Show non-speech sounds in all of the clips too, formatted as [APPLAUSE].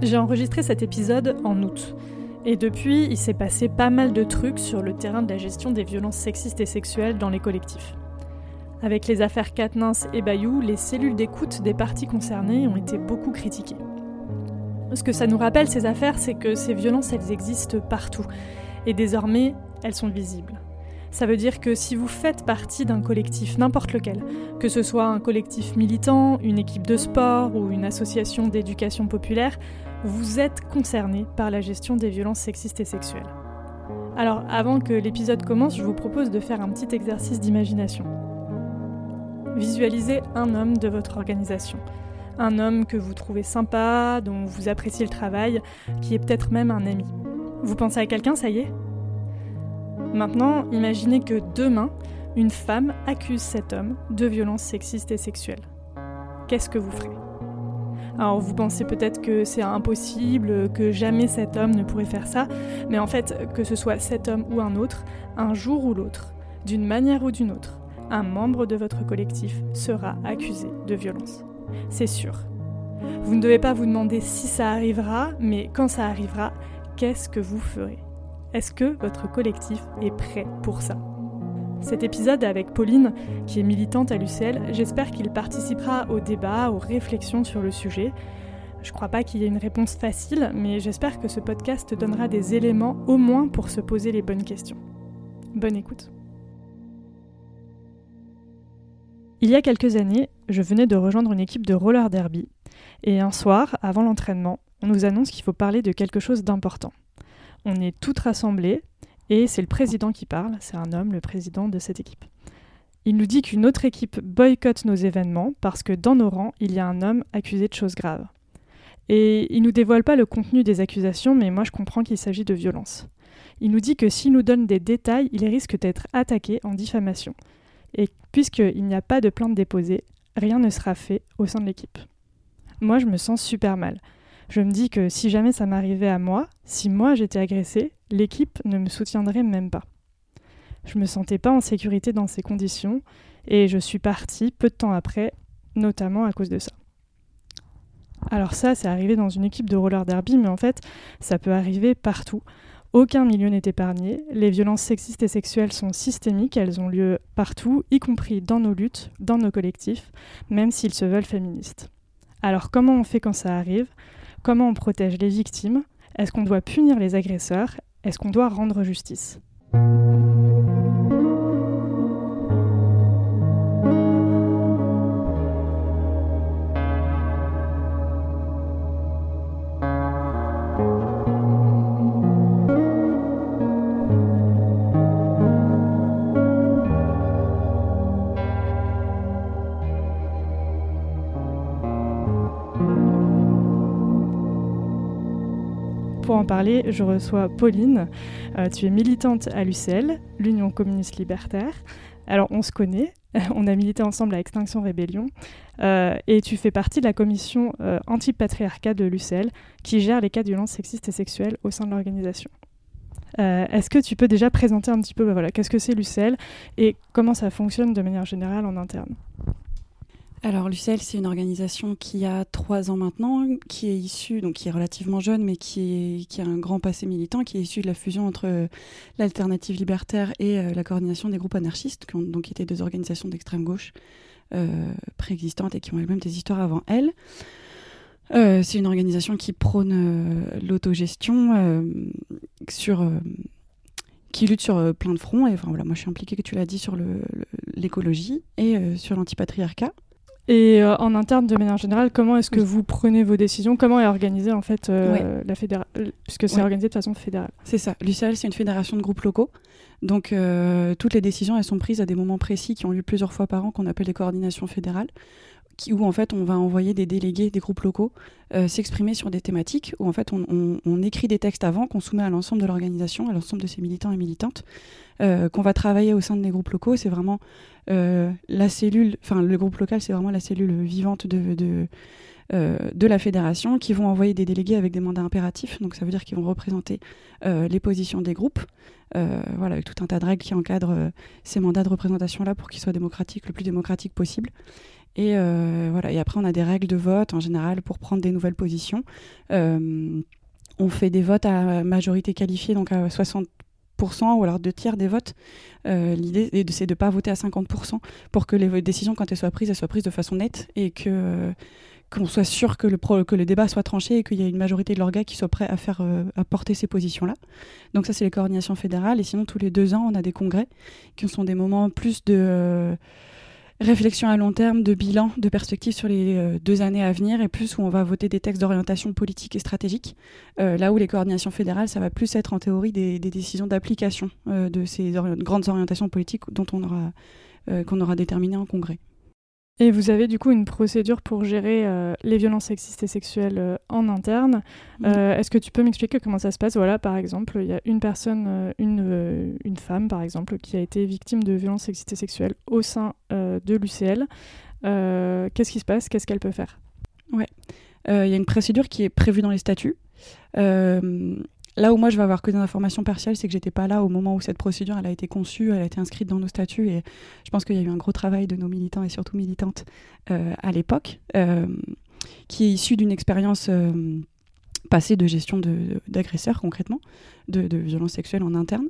J'ai enregistré cet épisode en août. Et depuis, il s'est passé pas mal de trucs sur le terrain de la gestion des violences sexistes et sexuelles dans les collectifs. Avec les affaires Katnins et Bayou, les cellules d'écoute des parties concernées ont été beaucoup critiquées. Ce que ça nous rappelle, ces affaires, c'est que ces violences, elles existent partout. Et désormais, elles sont visibles. Ça veut dire que si vous faites partie d'un collectif, n'importe lequel, que ce soit un collectif militant, une équipe de sport ou une association d'éducation populaire, vous êtes concerné par la gestion des violences sexistes et sexuelles. Alors avant que l'épisode commence, je vous propose de faire un petit exercice d'imagination. Visualisez un homme de votre organisation. Un homme que vous trouvez sympa, dont vous appréciez le travail, qui est peut-être même un ami. Vous pensez à quelqu'un, ça y est? Maintenant, imaginez que demain, une femme accuse cet homme de violences sexistes et sexuelles. Qu'est-ce que vous ferez? Alors vous pensez peut-être que c'est impossible, que jamais cet homme ne pourrait faire ça, mais en fait, que ce soit cet homme ou un autre, un jour ou l'autre, d'une manière ou d'une autre, un membre de votre collectif sera accusé de violence. C'est sûr. Vous ne devez pas vous demander si ça arrivera, mais quand ça arrivera, qu'est-ce que vous ferez? Est-ce que votre collectif est prêt pour ça? Cet épisode avec Pauline, qui est militante à l'UCL, j'espère qu'il participera au débat, aux réflexions sur le sujet. Je crois pas qu'il y ait une réponse facile, mais j'espère que ce podcast donnera des éléments au moins pour se poser les bonnes questions. Bonne écoute. Il y a quelques années, je venais de rejoindre une équipe de roller derby, et un soir, avant l'entraînement, on nous annonce qu'il faut parler de quelque chose d'important. On est toutes rassemblées, et c'est le président qui parle, c'est un homme, le président de cette équipe. Il nous dit qu'une autre équipe boycotte nos événements parce que dans nos rangs, il y a un homme accusé de choses graves. Et il nous dévoile pas le contenu des accusations, mais moi je comprends qu'il s'agit de violence. Il nous dit que s'il nous donne des détails, il risque d'être attaqué en diffamation. Et puisqu'il n'y a pas de plainte déposée, rien ne sera fait au sein de l'équipe. Moi, je me sens super mal. Je me dis que si jamais ça m'arrivait à moi, si moi j'étais agressée, l'équipe ne me soutiendrait même pas. Je me sentais pas en sécurité dans ces conditions et je suis partie peu de temps après, notamment à cause de ça. Alors ça, c'est arrivé dans une équipe de roller derby, mais en fait, ça peut arriver partout. Aucun milieu n'est épargné. Les violences sexistes et sexuelles sont systémiques, elles ont lieu partout, y compris dans nos luttes, dans nos collectifs, même s'ils se veulent féministes. Alors comment on fait quand ça arrive? Comment on protège les victimes? Est-ce qu'on doit punir les agresseurs? Est-ce qu'on doit rendre justice? Je reçois Pauline. Euh, tu es militante à l'UCL, l'Union communiste libertaire. Alors, on se connaît, [LAUGHS] on a milité ensemble à Extinction Rébellion, euh, et tu fais partie de la commission euh, anti-patriarcat de l'UCL, qui gère les cas de violences sexistes et sexuelles au sein de l'organisation. Est-ce que tu peux déjà présenter un petit peu bah voilà, qu'est-ce que c'est l'UCL et comment ça fonctionne de manière générale en interne? Alors l'UCL, c'est une organisation qui a trois ans maintenant, qui est issue, donc qui est relativement jeune, mais qui, est, qui a un grand passé militant, qui est issue de la fusion entre euh, l'alternative libertaire et euh, la coordination des groupes anarchistes, qui ont donc été deux organisations d'extrême gauche euh, préexistantes et qui ont elles-mêmes des histoires avant elles. c'est une organisation qui prône l'autogestion qui lutte sur plein de fronts. Et enfin voilà, moi je suis impliquée, que tu l'as dit, sur l'écologie et sur l'antipatriarcat. Et euh, en interne, de manière générale, comment est-ce que vous prenez vos décisions? Comment est organisée en fait euh, la fédération euh, Puisque c'est organisé de façon fédérale? C'est ça. L'UCL, c'est une fédération de groupes locaux. Donc toutes les décisions, elles sont prises à des moments précis qui ont lieu plusieurs fois par an, qu'on appelle les coordinations fédérales où en fait on va envoyer des délégués des groupes locaux s'exprimer sur des thématiques, où en fait on, écrit des textes avant qu'on soumet à l'ensemble de l'organisation, à l'ensemble de ses militants et militantes, qu'on va travailler au sein des groupes locaux. C'est vraiment euh, la cellule, enfin le groupe local, c'est vraiment la cellule vivante de, euh, la fédération qui vont envoyer des délégués avec des mandats impératifs. Donc ça veut dire qu'ils vont représenter euh, les positions des groupes, voilà, avec tout un tas de règles qui encadrent ces mandats de représentation-là pour qu'ils soient démocratiques, le plus démocratique possible. Et voilà. Et après, on a des règles de vote en général pour prendre des nouvelles positions. on fait des votes à majorité qualifiée, donc à 60 ou alors deux tiers des votes. Euh, l'idée, c'est de ne pas voter à 50% pour que les décisions, quand elles soient prises, elles soient prises de façon nette et que euh, qu'on soit sûr que le, que le débat soit tranché et qu'il y ait une majorité de l'organe qui soit prêt à faire euh, à porter ces positions-là. Donc ça, c'est les coordinations fédérales. Et sinon, tous les deux ans, on a des congrès qui sont des moments plus de réflexion à long terme, de bilan, de perspective sur les euh, deux années à venir, et plus où on va voter des textes d'orientation politique et stratégique. Euh, là où les coordinations fédérales, ça va plus être en théorie des, décisions d'application euh, de ces grandes orientations politiques dont on aura, qu'on aura déterminées en congrès. Et vous avez du coup une procédure pour gérer euh, les violences sexistes et sexuelles euh, en interne. Euh, est-ce que tu peux m'expliquer comment ça se passe? Voilà, par exemple, il y a une personne, une, une femme par exemple, qui a été victime de violences sexistes et sexuelles au sein de l'UCL. Qu'est-ce qui se passe? Qu'est-ce qu'elle peut faire? Ouais, il y a une procédure qui est prévue dans les statuts. Là où moi je vais avoir que des informations partielles, c'est que j'étais pas là au moment où cette procédure a été conçue, elle a été inscrite dans nos statuts et je pense qu'il y a eu un gros travail de nos militants et surtout militantes euh, à l'époque, euh, qui est issu d'une expérience euh, passée de gestion d'agresseurs concrètement, de, violences sexuelles en interne.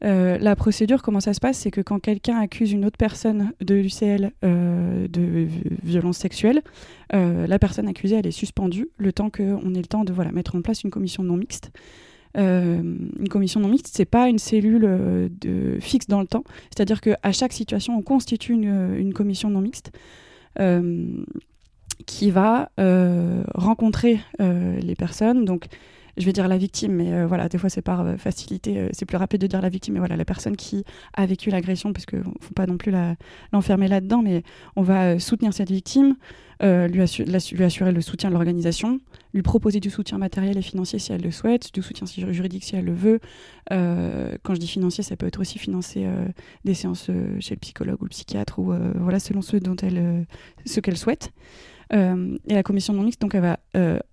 la procédure, comment ça se passe C'est que quand quelqu'un accuse une autre personne de l'UCL de violence sexuelle, la personne accusée, elle est suspendue le temps qu'on ait le temps de mettre en place une commission non mixte une commission non mixte, c'est pas une cellule euh, de, fixe dans le temps. C'est-à-dire qu'à chaque situation, on constitue une, une commission non mixte euh, qui va rencontrer les personnes. Donc, je vais dire la victime, mais voilà, des fois c'est par facilité, c'est plus rapide de dire la victime, mais voilà, la personne qui a vécu l'agression, parce qu'il ne faut pas non plus l'enfermer là-dedans, mais on va soutenir cette victime, euh, lui, assurer le soutien de l'organisation, lui proposer du soutien matériel et financier si elle le souhaite, du soutien juridique si elle le veut. Euh, quand je dis financier, ça peut être aussi financer euh, des séances chez le psychologue ou le psychiatre, ou voilà, selon ce, dont elle, ce qu'elle souhaite. et la commission non mixte, donc, elle va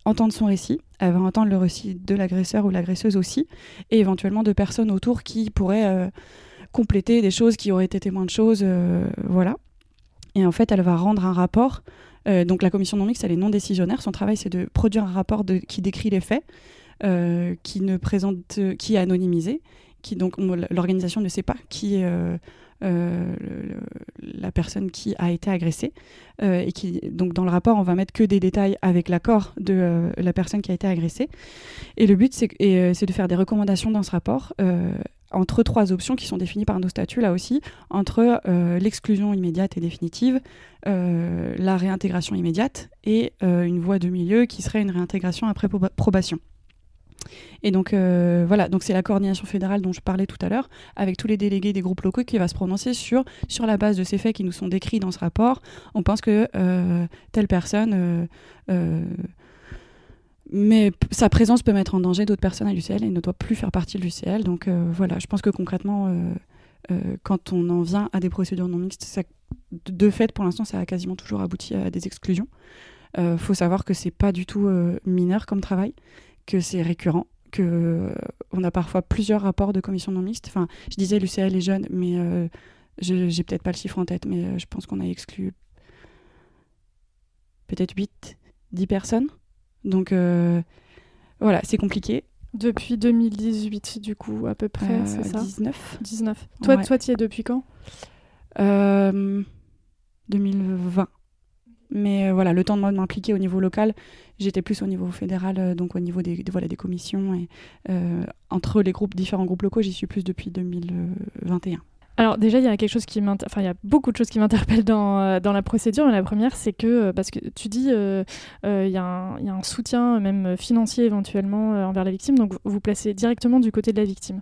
entendre son récit, elle va entendre le récit de l'agresseur ou l'agresseuse aussi, et éventuellement de personnes autour qui pourraient compléter des choses, qui auraient été témoins de choses, voilà. Et en fait, elle va rendre un rapport euh, donc la commission non mixte, elle est non décisionnaire. Son travail, c'est de produire un rapport qui décrit les faits, euh, qui ne présente, qui est anonymisé, qui donc l'organisation ne sait pas qui est euh, la personne qui a été agressée, et qui donc dans le rapport, on va mettre que des détails avec l'accord de la personne qui a été agressée. Et le but, c'est de faire des recommandations dans ce rapport entre trois options qui sont définies par nos statuts là aussi, entre euh, l'exclusion immédiate et définitive, euh, la réintégration immédiate et euh, une voie de milieu qui serait une réintégration après probation. Et donc voilà, donc c'est la coordination fédérale dont je parlais tout à l'heure, avec tous les délégués des groupes locaux qui va se prononcer sur, sur la base de ces faits qui nous sont décrits dans ce rapport. On pense que telle personne mais sa présence peut mettre en danger d'autres personnes à l'UCL et ne doit plus faire partie de l'UCL. Donc euh, voilà, je pense que concrètement, euh, euh, quand on en vient à des procédures non mixtes, ça, de fait, pour l'instant, ça a quasiment toujours abouti à des exclusions. Il faut savoir que c'est pas du tout mineur comme travail, que c'est récurrent, que on a parfois plusieurs rapports de commission non mixte. Enfin, je disais l'UCL est jeune, mais je j'ai peut-être pas le chiffre en tête, mais je pense qu'on a exclu peut-être 8, 10 personnes. Donc euh, voilà, c'est compliqué. Depuis 2018, du coup, à peu près, euh, c'est ça 19. 19. Toi, toi, tu y es depuis quand? 2020. Euh, Mais voilà, le temps de m'impliquer au niveau local, j'étais plus au niveau fédéral, donc au niveau des, voilà, des commissions. Et entre les groupes, différents groupes locaux, j'y suis plus depuis 2021. Alors déjà, il y a quelque chose qui enfin il y a beaucoup de choses qui m'interpellent dans, euh, dans, la procédure. la première, c'est que euh, parce que tu dis euh, il y, a un soutien même financier éventuellement envers la victime, donc vous placez directement du côté de la victime.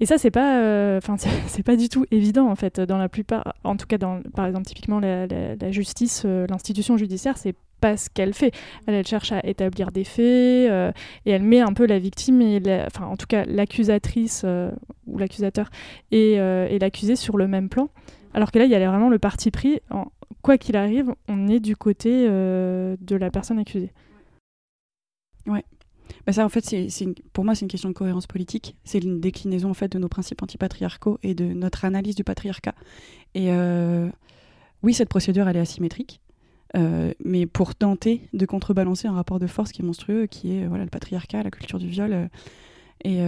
Et ça, c'est pas, enfin [LAUGHS] c'est pas du tout évident en fait. Dans la plupart, en tout cas dans, par exemple typiquement la justice, l'institution judiciaire, c'est ce qu'elle fait. Elle, cherche à établir des faits euh, et elle met un peu la victime, enfin en tout cas l'accusatrice euh, ou l'accusateur et, euh, et l'accusé sur le même plan. Alors que là, il y a vraiment le parti pris. Quoi qu'il arrive, on est du côté de la personne accusée. Ouais. Bah ça, en fait, c'est, pour moi, c'est une question de cohérence politique. C'est une déclinaison en fait de nos principes antipatriarcaux et de notre analyse du patriarcat. Et oui, cette procédure, elle est asymétrique. Mais pour tenter de contrebalancer un rapport de force qui est monstrueux, qui est voilà, le patriarcat, la culture du viol. et,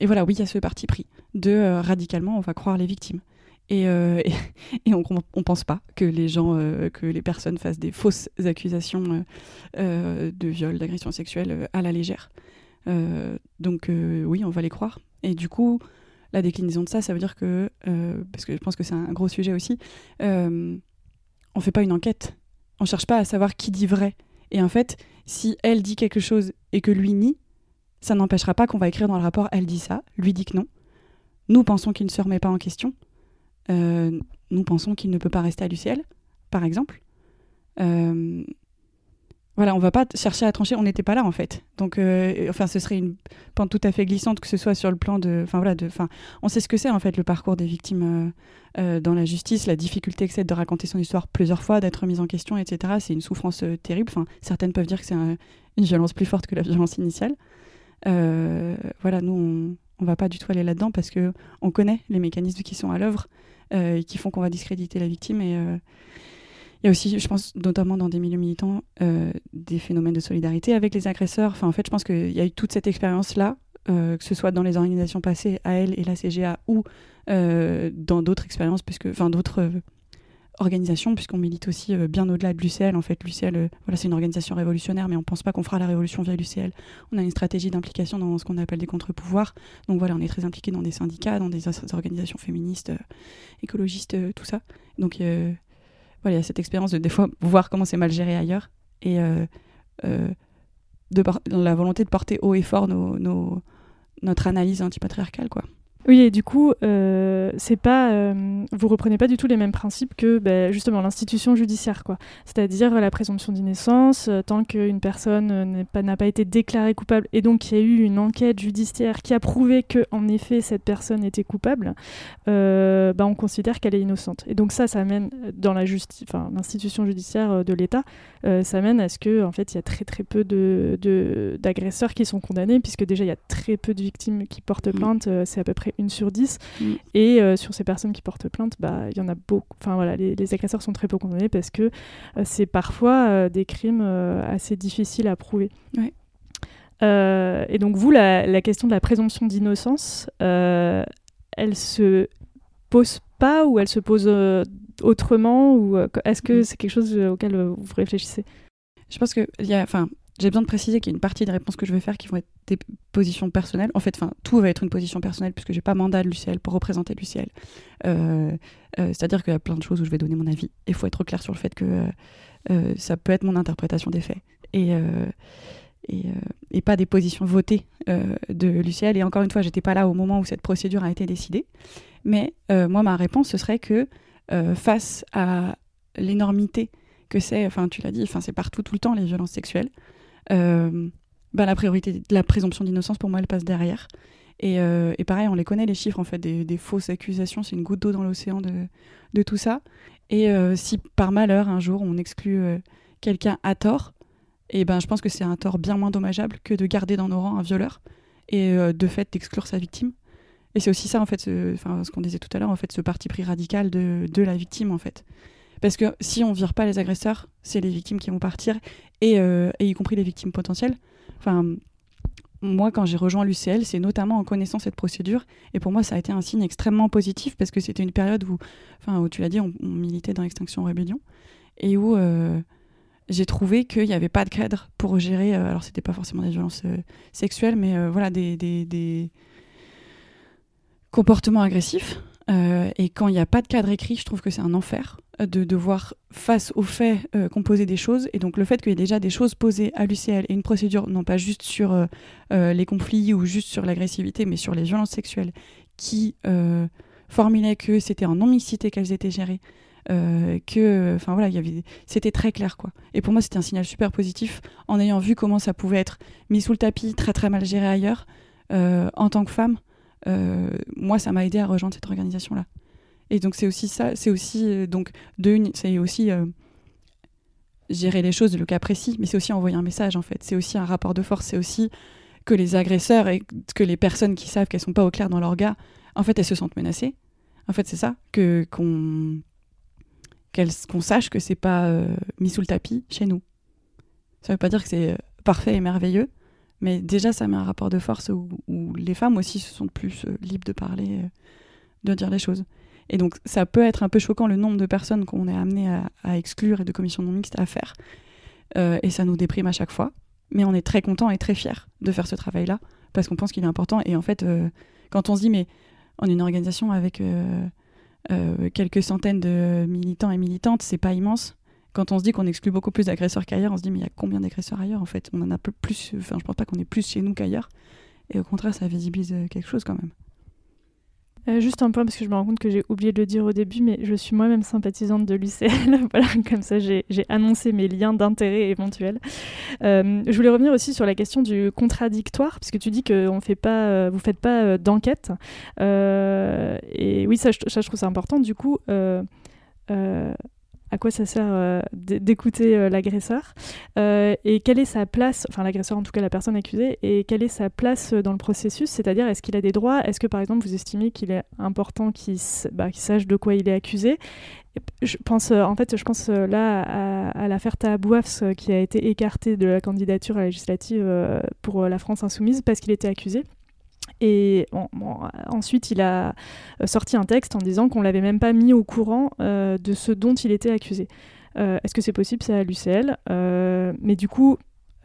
et voilà, oui, il y a ce parti pris de radicalement, on va croire les victimes. Et, [LAUGHS] et, on ne pense pas que les gens, que les personnes fassent des fausses accusations de viol, d'agression sexuelle à la légère. donc oui, on va les croire. Et du coup, la déclinaison de ça, ça veut dire que, euh, parce que je pense que c'est un gros sujet aussi, euh, on fait pas une enquête. On cherche pas à savoir qui dit vrai. Et en fait, si elle dit quelque chose et que lui nie, ça n'empêchera pas qu'on va écrire dans le rapport elle dit ça, lui dit que non. Nous pensons qu'il ne se remet pas en question. Euh, nous pensons qu'il ne peut pas rester à l'UCL, par exemple. Euh, voilà, on va pas chercher à trancher, on n'était pas là en fait. Donc, euh, enfin, ce serait une pente tout à fait glissante, que ce soit sur le plan de, enfin voilà, enfin, on sait ce que c'est en fait le parcours des victimes euh, euh, dans la justice, la difficulté que c'est de raconter son histoire plusieurs fois, d'être mise en question, etc. C'est une souffrance terrible. Enfin, certaines peuvent dire que c'est une violence plus forte que la violence initiale. voilà, nous, on, on va pas du tout aller là-dedans parce que on connaît les mécanismes qui sont à l'œuvre et qui font qu'on va discréditer la victime et il y a aussi, je pense, notamment dans des milieux militants, euh, des phénomènes de solidarité avec les agresseurs. Enfin, en fait, je pense qu'il y a eu toute cette expérience-là, euh, que ce soit dans les organisations passées, elle et la CGA, ou euh, dans d'autres expériences, puisque, enfin, d'autres organisations, puisqu'on milite aussi bien au-delà de l'UCL. En fait, l'UCL, voilà, c'est une organisation révolutionnaire, mais on ne pense pas qu'on fera la révolution via l'UCL. On a une stratégie d'implication dans ce qu'on appelle des contre-pouvoirs. Donc voilà, on est très impliqué dans des syndicats, dans des organisations féministes, écologistes, tout ça. Donc il y a cette expérience de des fois voir comment c'est mal géré ailleurs et euh, euh, de la volonté de porter haut et fort notre analyse antipatriarcale quoi. Oui, et du coup, euh, c'est pas, euh, vous reprenez pas du tout les mêmes principes que bah, justement l'institution judiciaire, quoi. C'est-à-dire la présomption d'innocence, euh, tant qu'une personne n'a pas, été déclarée coupable et donc qu'il y a eu une enquête judiciaire qui a prouvé que en effet cette personne était coupable, bah, on considère qu'elle est innocente. Et donc ça, ça mène dans la l'institution judiciaire de l'État, ça mène à ce que en fait il y a très très peu de d'agresseurs qui sont condamnés, puisque déjà il y a très peu de victimes qui portent mmh. plainte, c'est à peu près une sur dix. Mm. Et euh, sur ces personnes qui portent plainte, bah, il y en a beaucoup. Enfin voilà, les, agresseurs sont très peu condamnés parce que euh, c'est parfois euh, des crimes assez difficiles à prouver. et donc vous, la, question de la présomption d'innocence, elle se pose pas ou elle se pose autrement ou est-ce que mm. c'est quelque chose auquel vous réfléchissez? Je pense que il y a, enfin, j'ai besoin de préciser qu'il y a une partie des réponses que je vais faire qui vont être des positions personnelles. En fait, enfin, tout va être une position personnelle puisque j'ai pas mandat de l'UCL pour représenter l'UCL. Euh, euh, c'est-à-dire qu'il y a plein de choses où je vais donner mon avis. Il faut être clair sur le fait que euh, ça peut être mon interprétation des faits et, et, et, pas des positions votées de l'UCL. Et encore une fois, j'étais pas là au moment où cette procédure a été décidée. Mais moi, ma réponse, ce serait que face à l'énormité que c'est, enfin, tu l'as dit, enfin, c'est partout tout le temps les violences sexuelles. Euh, bah, la priorité, la présomption d'innocence, pour moi, elle passe derrière. Et, euh, et, pareil, on les connaît, les chiffres, en fait, des, fausses accusations, c'est une goutte d'eau dans l'océan de, de, tout ça. Et euh, si par malheur, un jour, on exclut quelqu'un à tort, et ben, je pense que c'est un tort bien moins dommageable que de garder dans nos rangs un violeur et de fait d'exclure sa victime. Et c'est aussi ça, en fait, ce, ce qu'on disait tout à l'heure, en fait, ce parti pris radical de, de la victime, en fait. Parce que si on vire pas les agresseurs, c'est les victimes qui vont partir, et, euh, y compris les victimes potentielles. Enfin, moi, quand j'ai rejoint l'UCL, c'est notamment en connaissant cette procédure. Et pour moi, ça a été un signe extrêmement positif parce que c'était une période où, enfin, où tu l'as dit, on, militait dans l'extinction rébellion et où euh, j'ai trouvé qu'il n'y avait pas de cadre pour gérer. Euh, alors, c'était pas forcément des violences sexuelles, mais voilà, des, comportements agressifs. Et quand il n'y a pas de cadre écrit, je trouve que c'est un enfer de devoir, face aux faits, euh, composer des choses. Et donc le fait qu'il y ait déjà des choses posées à l'UCL et une procédure, non pas juste sur euh, euh, les conflits ou juste sur l'agressivité, mais sur les violences sexuelles, qui formulait que c'était en non-mixité qu'elles étaient gérées, que, enfin voilà, y avait, c'était très clair quoi. Et pour moi, c'était un signal super positif en ayant vu comment ça pouvait être mis sous le tapis, très très mal géré ailleurs. en tant que femme, moi, ça m'a aidé à rejoindre cette organisation-là. Et donc c'est aussi ça, c'est aussi euh, donc c'est aussi euh, gérer les choses, le cas précis, mais c'est aussi envoyer un message en fait. C'est aussi un rapport de force, c'est aussi que les agresseurs et que les personnes qui savent qu'elles sont pas au clair dans leur gars, en fait elles se sentent menacées. En fait c'est ça que qu'on qu'on sache que c'est pas mis sous le tapis chez nous. Ça veut pas dire que c'est parfait et merveilleux, mais déjà ça met un rapport de force où, les femmes aussi se sentent plus libres de parler, de dire les choses. Et donc ça peut être un peu choquant le nombre de personnes qu'on est amené à, exclure et de commissions non mixtes à faire. et ça nous déprime à chaque fois. Mais on est très content et très fier de faire ce travail-là parce qu'on pense qu'il est important. Et en fait, euh, quand on se dit, mais on est une organisation avec euh, euh, quelques centaines de militants et militantes, c'est pas immense. Quand on se dit qu'on exclut beaucoup plus d'agresseurs qu'ailleurs, on se dit, mais il y a combien d'agresseurs ailleurs en fait? On en a plus, enfin, je pense pas qu'on est plus chez nous qu'ailleurs. Et au contraire, ça visibilise quelque chose quand même. Euh, juste un point, parce que je me rends compte que j'ai oublié de le dire au début, mais je suis moi-même sympathisante de l'UCL. [LAUGHS] voilà, comme ça, j'ai annoncé mes liens d'intérêt éventuels. Euh, je voulais revenir aussi sur la question du contradictoire, puisque tu dis que on fait pas, euh, vous ne faites pas d'enquête. et oui, ça, ça, je trouve ça important. Du coup, à quoi ça sert euh, d'écouter euh, l'agresseur. Euh, et quelle est sa place, enfin l'agresseur en tout cas la personne accusée, et quelle est sa place dans le processus, c'est-à-dire est-ce qu'il a des droits, est-ce que par exemple vous estimez qu'il est important qu'il bah, sache de quoi il est accusé? Je pense, en fait, je pense là à, l'affaire Tahabouafs qui a été écartée de la candidature à la législative pour la France insoumise parce qu'il était accusé. Et ensuite, il a euh, sorti un texte en disant qu'on l'avait même pas mis au courant euh, de ce dont il était accusé. Euh, est-ce que c'est possible? C'est à l'UCL. mais du coup,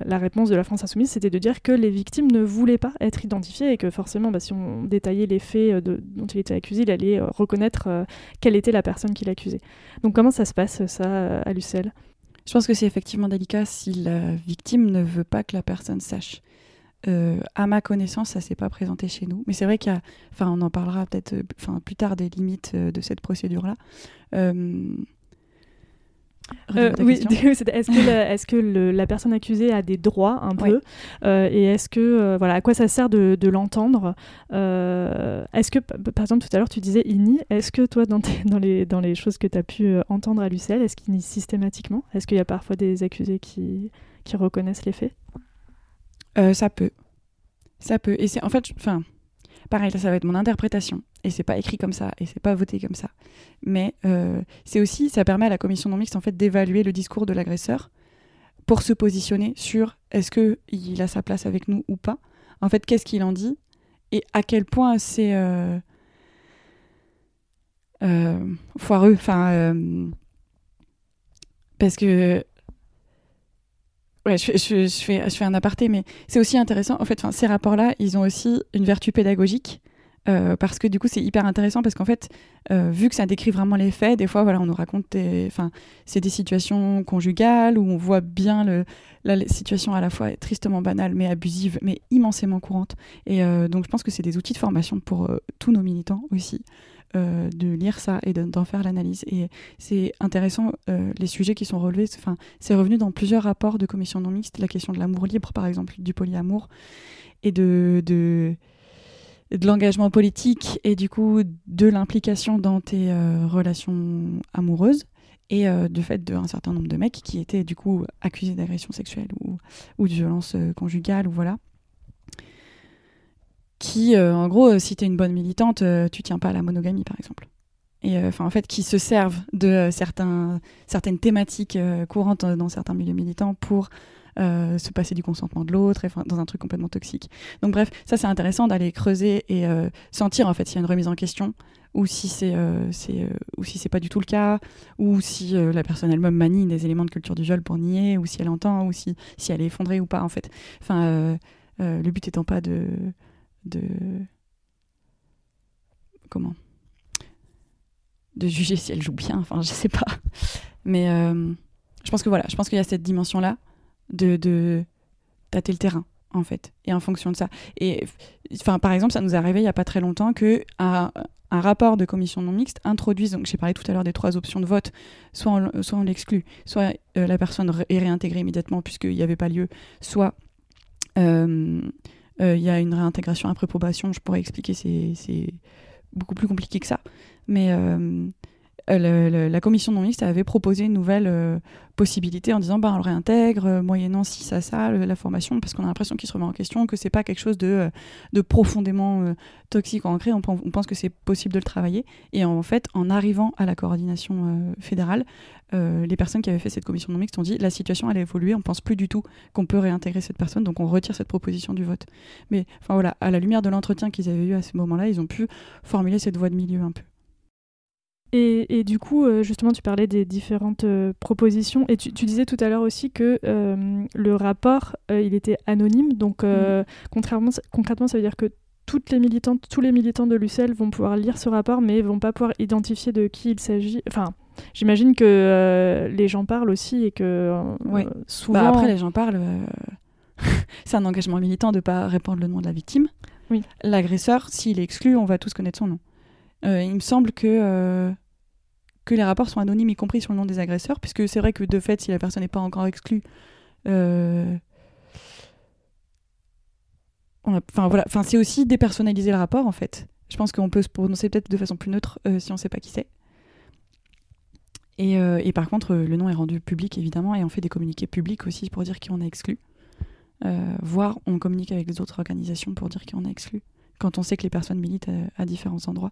la réponse de la France Insoumise, c'était de dire que les victimes ne voulaient pas être identifiées et que forcément, bah, si on détaillait les faits dont il était accusé, il allait reconnaître quelle était la personne qui l'accusait. Donc comment ça se passe, ça, à l'UCL Je pense que c'est effectivement délicat si la victime ne veut pas que la personne sache. Euh, à ma connaissance, ça s'est pas présenté chez nous. Mais c'est vrai qu'il y a, enfin, on en parlera peut-être, euh, enfin, plus tard des limites euh, de cette procédure-là. oui, [LAUGHS] est-ce que, la, est-ce que la personne accusée a des droits un peu? Et est-ce que voilà à quoi ça sert de, l'entendre? Est-ce que par exemple tout à l'heure tu disais INI, est-ce que toi dans, dans, les, dans les choses que tu as pu entendre à l'UCL, est-ce qu'il nie systématiquement? Est-ce qu'il y a parfois des accusés qui, qui reconnaissent les faits? Euh, ça peut. Ça peut. Et c'est en fait, enfin, pareil, ça va être mon interprétation. Et c'est pas écrit comme ça, et c'est pas voté comme ça. Mais euh, c'est aussi, ça permet à la commission non mixte en fait d'évaluer le discours de l'agresseur pour se positionner sur est-ce que il a sa place avec nous ou pas. En fait, qu'est-ce qu'il en dit et à quel point c'est euh, foireux. Enfin, parce que Ouais, je, fais, un aparté, mais c'est aussi intéressant. En fait, ces rapports-là, ils ont aussi une vertu pédagogique. Euh, parce que du coup, c'est hyper intéressant parce qu'en fait, euh, vu que ça décrit vraiment les faits, des fois, voilà, on nous raconte des, c'est des situations conjugales où on voit bien la, situation à la fois tristement banale, mais abusive, mais immensément courante. Et euh, donc, je pense que c'est des outils de formation pour tous nos militants aussi. Euh, de lire ça et d'en faire l'analyse. Et c'est intéressant, euh, les sujets qui sont relevés, c'est revenu dans plusieurs rapports de commission non mixte, la question de l'amour libre, par exemple, du polyamour, et de, de, de l'engagement politique, et du coup, de l'implication dans tes euh, relations amoureuses et du fait d'un certain nombre de mecs qui étaient du coup accusés d'agression sexuelle ou, ou de violence conjugale ou voilà qui, euh, en gros, euh, si tu es une bonne militante, euh, tu tiens pas à la monogamie, par exemple. Et enfin, en fait, qui se servent de certaines thématiques courantes dans certains milieux militants pour se passer du consentement de l'autre, dans un truc complètement toxique. Donc bref, ça c'est intéressant d'aller creuser et sentir en fait s'il y a une remise en question ou si c'est c'est pas du tout le cas ou si la personne elle-même manie des éléments de culture du viol pour nier ou si elle entend ou si si elle est effondrée ou pas en fait. Enfin, le but étant pas de de comment? De juger si elle joue bien enfin je sais pas. Mais euh, je pense que voilà je pense qu'il y a cette dimension là de, de tâter le terrain en fait et en fonction de ça. Et par exemple ça nous est arrivé il y a pas très longtemps que un, rapport de commission non mixte introduise donc j'ai parlé tout à l'heure des trois options de vote soit on, soit l'exclut soit euh, la personne est réintégrée immédiatement puisqu'il n'y avait pas lieu soit euh, il y a une réintégration après probation, je pourrais expliquer, c'est beaucoup plus compliqué que ça. Mais euh, la commission non mixte avait proposé une nouvelle euh, possibilité en disant bah, on le réintègre, euh, moyennant si ça, ça, la formation, parce qu'on a l'impression qu'il se remet en question, que c'est pas quelque chose de, profondément toxique ancré, on, on, pense que c'est possible de le travailler. Et en fait, en arrivant à la coordination fédérale, les personnes qui avaient fait cette commission non mixte ont dit la situation elle a évolué, on pense plus du tout qu'on peut réintégrer cette personne, donc on retire cette proposition du vote. Mais enfin voilà, à la lumière de l'entretien qu'ils avaient eu à ce moment-là, ils ont pu formuler cette voie de milieu un peu. Et, du coup, euh, justement, tu parlais des différentes euh, propositions et tu, disais tout à l'heure aussi que euh, le rapport, il était anonyme. Donc, mm. contrairement, concrètement, ça veut dire que toutes les militantes, tous les militants de l'UCL vont pouvoir lire ce rapport, mais vont pas pouvoir identifier de qui il s'agit. Enfin, j'imagine que les gens parlent aussi et que ouais. souvent. Bah, après, les gens parlent. [LAUGHS] c'est un engagement militant de pas répandre le nom de la victime. Oui. L'agresseur, s'il est exclu, on va tous connaître son nom. Il me semble que que les rapports sont anonymes, y compris sur le nom des agresseurs, puisque c'est vrai que de fait, si la personne n'est pas encore exclue, euh, voilà, enfin c'est aussi dépersonnaliser le rapport en fait. Je pense qu'on peut se prononcer peut-être de façon plus neutre euh, si on ne sait pas qui c'est. Et, euh, et, par contre, le nom est rendu public évidemment, et on fait des communiqués publics aussi pour dire qui on a exclu. voire on communique avec les autres organisations pour dire qui on a exclu, quand on sait que les personnes militent à différents endroits.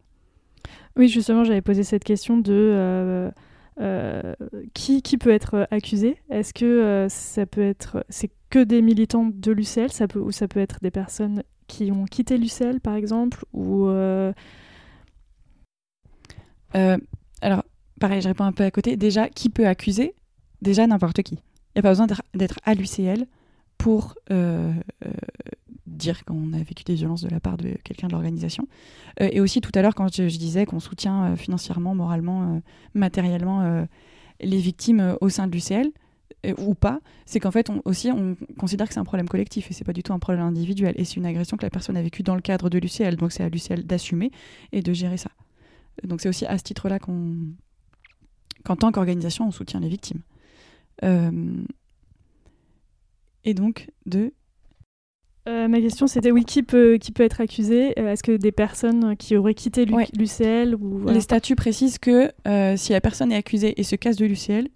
Oui, justement, j'avais posé cette question de euh, euh, qui, peut être accusé? Est-ce que euh, ça peut être c'est que des militants de l'UCL ça peut, ou ça peut être des personnes qui ont quitté l'UCL, par exemple ou Alors, pareil, je réponds un peu à côté. Déjà, qui peut accuser? Déjà, n'importe qui. Il n'y a pas besoin d'être à l'UCL pour dire qu'on a vécu des violences de la part de quelqu'un de l'organisation. Euh, et aussi tout à l'heure, quand je, disais qu'on soutient euh, financièrement, moralement, euh, matériellement les victimes au sein de l'UCL, ou pas, c'est qu'en fait, on, aussi, on considère que c'est un problème collectif et c'est pas du tout un problème individuel. Et c'est une agression que la personne a vécue dans le cadre de l'UCL. Donc c'est à l'UCL d'assumer et de gérer ça. Donc c'est aussi à ce titre-là qu'on, qu'en tant qu'organisation, on soutient les victimes. et donc de euh, ma question c'était oui, qui peut, qui peut être accusé? Euh, Est-ce que des personnes qui auraient quitté l'UCL ou, Les statuts précisent que euh, si la personne est accusée et se casse de l'UCL,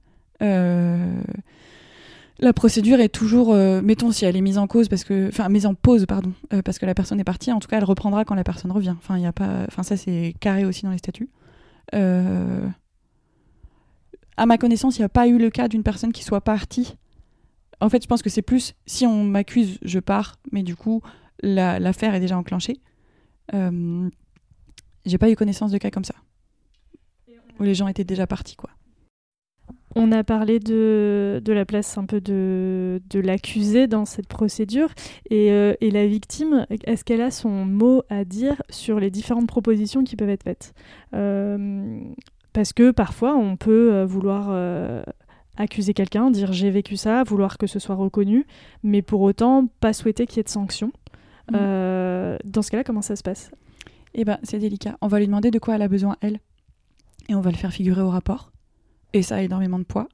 la procédure est toujours, mettons si elle est mise en cause parce que, enfin mise en pause pardon, parce que la personne est partie. En tout cas, elle reprendra quand la personne revient. Enfin, il a pas, enfin ça c'est carré aussi dans les statuts. à ma connaissance, il n'y a pas eu le cas d'une personne qui soit partie en fait, je pense que c'est plus si on m'accuse, je pars, mais du coup, l'affaire est déjà enclenchée. Euh, J'ai pas eu connaissance de cas comme ça, où les gens étaient déjà partis, quoi. On a parlé de, de la place un peu de, de l'accusé dans cette procédure. Et, euh, et la victime, est-ce qu'elle a son mot à dire sur les différentes propositions qui peuvent être faites? Euh, Parce que parfois, on peut euh, vouloir accuser quelqu'un, dire j'ai vécu ça, vouloir que ce soit reconnu, mais pour autant pas souhaiter qu'il y ait de sanctions. Mm. Euh, dans ce cas-là, comment ça se passe? Eh ben, c'est délicat. On va lui demander de quoi elle a besoin elle, et on va le faire figurer au rapport. Et ça a énormément de poids.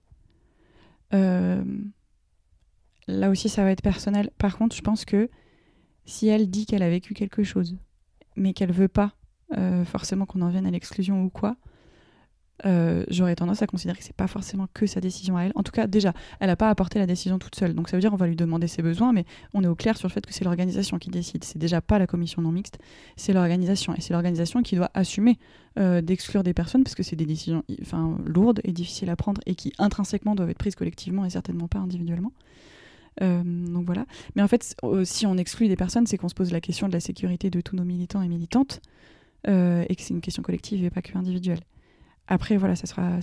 Euh, là aussi, ça va être personnel. Par contre, je pense que si elle dit qu'elle a vécu quelque chose, mais qu'elle veut pas euh, forcément qu'on en vienne à l'exclusion ou quoi, euh, j'aurais tendance à considérer que c'est pas forcément que sa décision à elle. En tout cas, déjà, elle n'a pas apporté la décision toute seule. Donc ça veut dire on va lui demander ses besoins, mais on est au clair sur le fait que c'est l'organisation qui décide. C'est déjà pas la commission non mixte, c'est l'organisation. Et c'est l'organisation qui doit assumer euh, d'exclure des personnes parce que c'est des décisions lourdes et difficiles à prendre et qui intrinsèquement doivent être prises collectivement et certainement pas individuellement. Euh, donc voilà. Mais en fait, si on exclut des personnes, c'est qu'on se pose la question de la sécurité de tous nos militants et militantes et que c'est une question collective et pas que individuelle. Après, voilà, ça sera,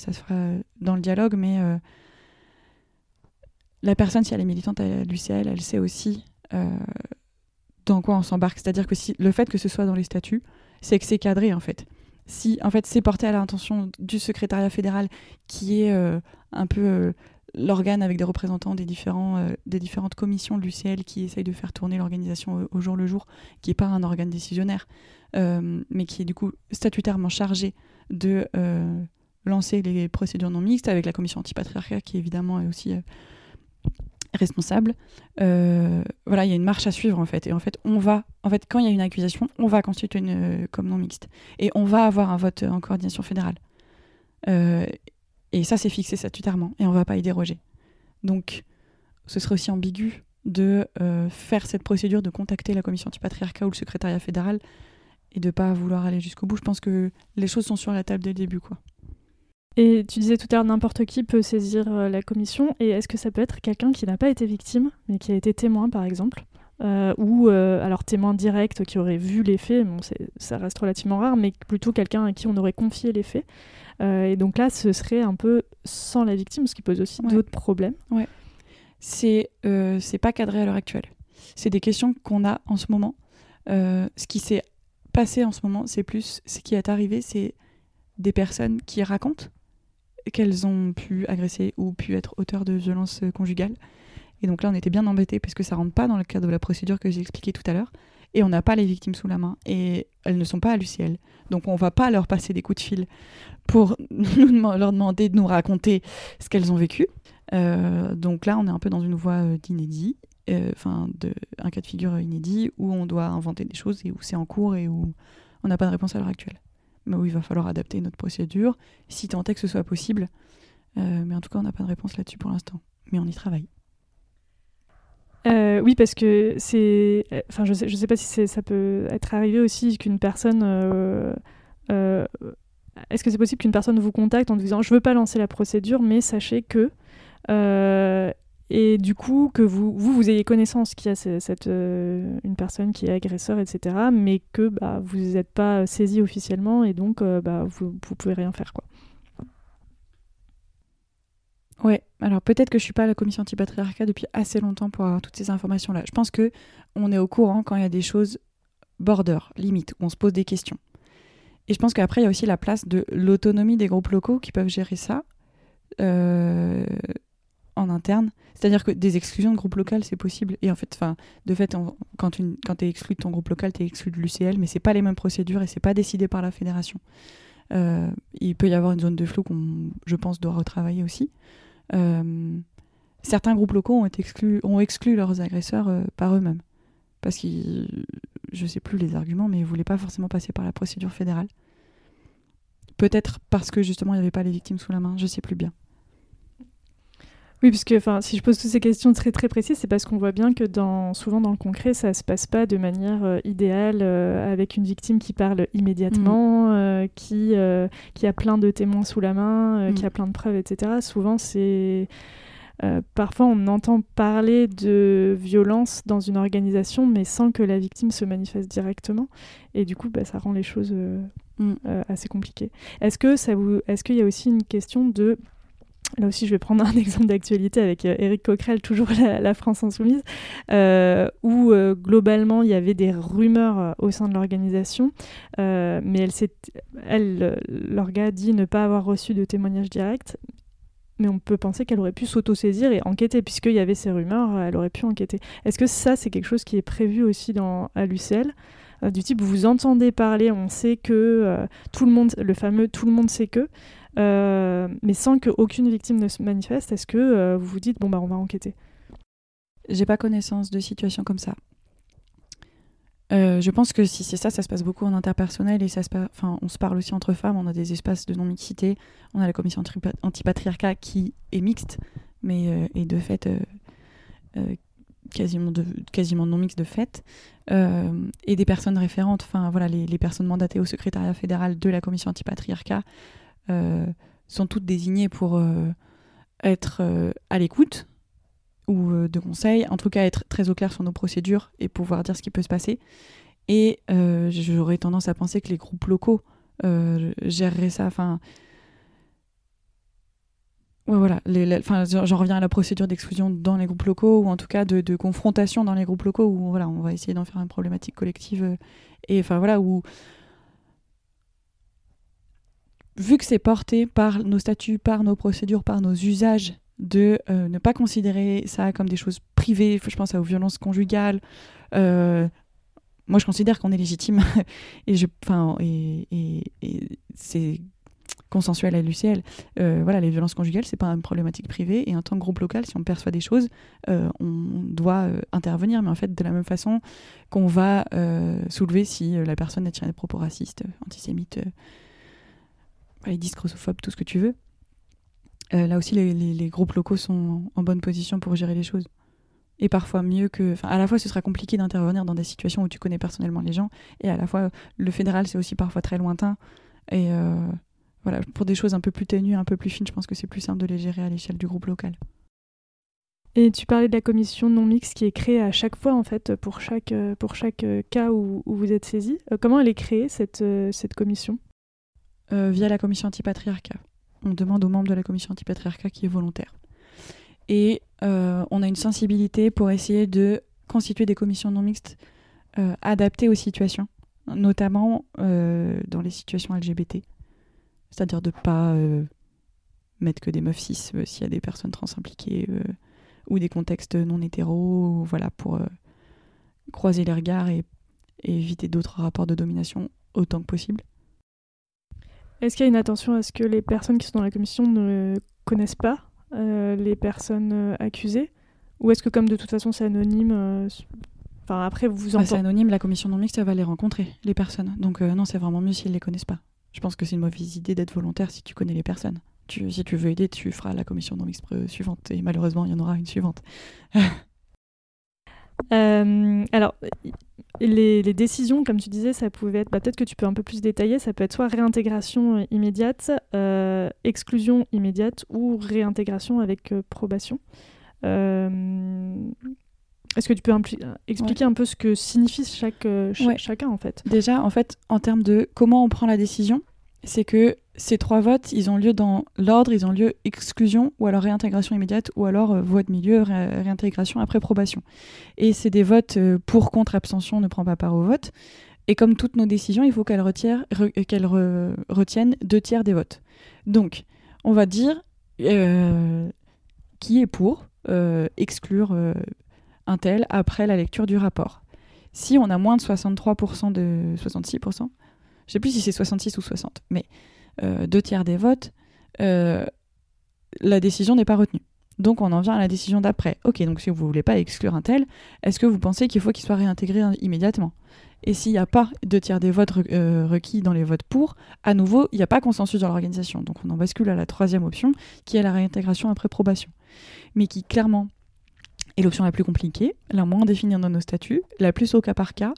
dans le dialogue, mais euh, la personne, si elle est militante à l'UCL, elle sait aussi euh, dans quoi on s'embarque. C'est-à-dire que si, le fait que ce soit dans les statuts, c'est que c'est cadré, en fait. Si, en fait, c'est porté à l'intention du secrétariat fédéral, qui est euh, un peu l'organe avec des représentants des, différents, des différentes commissions de l'UCL qui essayent de faire tourner l'organisation au, jour le jour, qui n'est pas un organe décisionnaire, mais qui est du coup statutairement chargé de euh, lancer les procédures non mixtes avec la commission antipatriarcat qui évidemment est aussi euh, responsable. Euh, voilà, il y a une marche à suivre en fait. Et en fait, on va, en fait, quand il y a une accusation, on va constituer une comme non mixte et on va avoir un vote en coordination fédérale. et ça, c'est fixé statutairement et on va pas y déroger. Donc, ce serait aussi ambigu de faire cette procédure de contacter la commission antipatriarcat ou le secrétariat fédéral et de pas vouloir aller jusqu'au bout. Je pense que les choses sont sur la table dès le début, quoi. Et tu disais tout à l'heure, n'importe qui peut saisir euh, la commission. Et est-ce que ça peut être quelqu'un qui n'a pas été victime, mais qui a été témoin, par exemple euh, Ou euh, alors témoin direct qui aurait vu les faits, bon, ça reste relativement rare, mais plutôt quelqu'un à qui on aurait confié les faits. et donc là, ce serait un peu sans la victime, ce qui pose aussi d'autres problèmes. Ouais. C'est c'est pas cadré à l'heure actuelle. C'est des questions qu'on a en ce moment. ce qui s'est passé en ce moment, c'est plus ce qui est arrivé, c'est des personnes qui racontent qu'elles ont pu agresser ou pu être auteurs de violences conjugales. Et donc là, on était bien embêtés parce que ça rentre pas dans le cadre de la procédure que j'ai expliquée tout à l'heure. Et on n'a pas les victimes sous la main. Et elles ne sont pas à l'UCL. Donc on va pas leur passer des coups de fil pour [LAUGHS] leur demander de nous raconter ce qu'elles ont vécu. Euh, donc là, on est un peu dans une voie euh, d'inédit, enfin de un cas de figure inédit où on doit inventer des choses et où c'est en cours et où on n'a pas de réponse à l'heure actuelle mais où il va falloir adapter notre procédure, si tant est que ce soit possible. Euh, mais en tout cas, on n'a pas de réponse là-dessus pour l'instant. Mais on y travaille. Euh, oui, parce que c'est. Enfin, je sais, je sais pas si ça peut être arrivé aussi qu'une personne. Euh, est-ce que c'est possible qu'une personne vous contacte en disant je veux pas lancer la procédure, mais sachez que et du coup que vous vous, ayez connaissance qu'il y a cette, euh, une personne qui est agresseur etc mais que bah, vous n'êtes pas saisi officiellement et donc euh, bah, vous ne pouvez rien faire quoi. Ouais. Alors peut-être que je suis pas à la commission anti-patriarcat depuis assez longtemps pour avoir toutes ces informations là je pense que on est au courant quand il y a des choses border limite où on se pose des questions. Et je pense qu'après il y a aussi la place de l'autonomie des groupes locaux qui peuvent gérer ça. Euh, en interne. C'est-à-dire que des exclusions de groupe local, c'est possible. Et en fait, de fait, quand tu es exclu de ton groupe local, tu es exclu de l'UCL, mais c'est pas les mêmes procédures et c'est pas décidé par la fédération. Euh, il peut y avoir une zone de flou qu'on, je pense, doit retravailler aussi. Euh, certains groupes locaux ont, exclu leurs agresseurs euh, par eux-mêmes. Parce qu'ils, je sais plus les arguments, mais ils voulaient pas forcément passer par la procédure fédérale. Peut-être parce que justement il n'y avait pas les victimes sous la main, je sais plus bien. Oui, puisque si je pose toutes ces questions très très précises, c'est parce qu'on voit bien que dans, souvent dans le concret, ça ne se passe pas de manière euh, idéale euh, avec une victime qui parle immédiatement, mm. euh, qui, qui a plein de témoins sous la main, qui mm. a plein de preuves, etc. Souvent, c'est. parfois, on entend parler de violence dans une organisation, mais sans que la victime se manifeste directement. Et du coup, bah, ça rend les choses mm. assez compliquées. Est-ce que ça vous, est-ce qu'il y a aussi une question de Là aussi, je vais prendre [LAUGHS] un exemple d'actualité avec euh, Éric Coquerel, toujours la, France Insoumise, euh, où euh, globalement il y avait des rumeurs au sein de l'organisation, mais elle, elle l'orga dit ne pas avoir reçu de témoignage direct, mais on peut penser qu'elle aurait pu s'autosaisir et enquêter, puisqu'il y avait ces rumeurs, elle aurait pu enquêter. Est-ce que ça, c'est quelque chose qui est prévu aussi à l'UCL du type vous entendez parler, on sait que tout le monde, le fameux tout le monde sait que, mais sans qu'aucune victime ne se manifeste, est-ce que euh, vous vous dites, bon, bah, on va enquêter? J'ai pas connaissance de situation comme ça. Euh, je pense que si c'est ça, ça se passe beaucoup en interpersonnel et ça se enfin, on se parle aussi entre femmes, on a des espaces de non-mixité, on a la commission anti-patriarcat qui est mixte, mais est de fait quasiment, quasiment non mixte de fait, et des personnes référentes, enfin voilà, les, les, personnes mandatées au secrétariat fédéral de la commission anti-patriarcat euh, sont toutes désignées pour euh, être euh, à l'écoute ou de conseils, en tout cas être très au clair sur nos procédures et pouvoir dire ce qui peut se passer. Et j'aurais tendance à penser que les groupes locaux géreraient ça. Enfin, Ouais, voilà. j'en reviens à la procédure d'exclusion dans les groupes locaux, ou en tout cas de, de, confrontation dans les groupes locaux, où voilà, on va essayer d'en faire une problématique collective. et enfin voilà, où vu que c'est porté par nos statuts, par nos procédures, par nos usages, de euh, ne pas considérer ça comme des choses privées, je pense aux violences conjugales. Euh, moi, je considère qu'on est légitime [LAUGHS] et, je, et, et, c'est consensuel à l'UCL. Euh, voilà, les violences conjugales, c'est pas une problématique privée et en tant que groupe local, si on perçoit des choses, on doit intervenir, mais en fait de la même façon qu'on va soulever si la personne a tiré des propos racistes, antisémites disques grossophobes, tout ce que tu veux. là aussi, les, groupes locaux sont en bonne position pour gérer les choses. Et parfois mieux que. Enfin, à la fois, ce sera compliqué d'intervenir dans des situations où tu connais personnellement les gens, et à la fois, le fédéral, c'est aussi parfois très lointain. Et voilà, pour des choses un peu plus ténues, un peu plus fines, je pense que c'est plus simple de les gérer à l'échelle du groupe local. Et tu parlais de la commission non mixte qui est créée à chaque fois, en fait, pour chaque, euh, pour chaque euh, cas où, vous êtes saisi. Euh, comment elle est créée, cette, cette commission? Via la commission antipatriarcat. On demande aux membres de la commission antipatriarcat qui est volontaire. Et on a une sensibilité pour essayer de constituer des commissions non mixtes adaptées aux situations, notamment dans les situations LGBT. C'est-à-dire de ne pas mettre que des meufs cis s'il y a des personnes trans impliquées ou des contextes non hétéros, voilà, pour euh, croiser les regards et, éviter d'autres rapports de domination autant que possible. Est-ce qu'il y a une attention à ce que les personnes qui sont dans la commission ne connaissent pas euh, les personnes euh, accusées? Ou est-ce que comme de toute façon c'est anonyme, enfin après vous vous ah, C'est anonyme, la commission non mixte va les rencontrer, les personnes. Donc non, c'est vraiment mieux s'ils ne les connaissent pas. Je pense que c'est une mauvaise idée d'être volontaire si tu connais les personnes si tu veux aider, tu feras la commission non suivante. Et malheureusement, il y en aura une suivante. [LAUGHS] Euh, alors, les, décisions, comme tu disais, ça pouvait être, bah, peut-être que tu peux un peu plus détailler, ça peut être soit réintégration immédiate, euh, exclusion immédiate ou réintégration avec euh, probation. Est-ce que tu peux expliquer un peu ce que signifie chaque, chacun en fait? Déjà, en fait, en termes de comment on prend la décision, c'est que ces trois votes, ils ont lieu dans l'ordre, ils ont lieu exclusion ou alors réintégration immédiate ou alors euh, voie de milieu, réintégration après probation. Et c'est des votes euh, pour, contre, abstention, ne prend pas part au vote. Et comme toutes nos décisions, il faut qu'elles retiennent deux tiers des votes. Donc, on va dire euh, qui est pour exclure un tel après la lecture du rapport. Si on a moins de 63% de 66%, je sais plus si c'est 66 ou 60, mais euh, deux tiers des votes, euh, la décision n'est pas retenue. Donc on en vient à la décision d'après. Ok, donc si vous ne voulez pas exclure un tel, est-ce que vous pensez qu'il faut qu'il soit réintégré immédiatement? Et s'il n'y a pas deux tiers des votes euh, requis dans les votes pour, à nouveau, il n'y a pas consensus dans l'organisation. Donc on en bascule à la troisième option, qui est la réintégration après probation. Mais qui clairement est l'option la plus compliquée, la moins définie dans nos statuts, la plus au cas par cas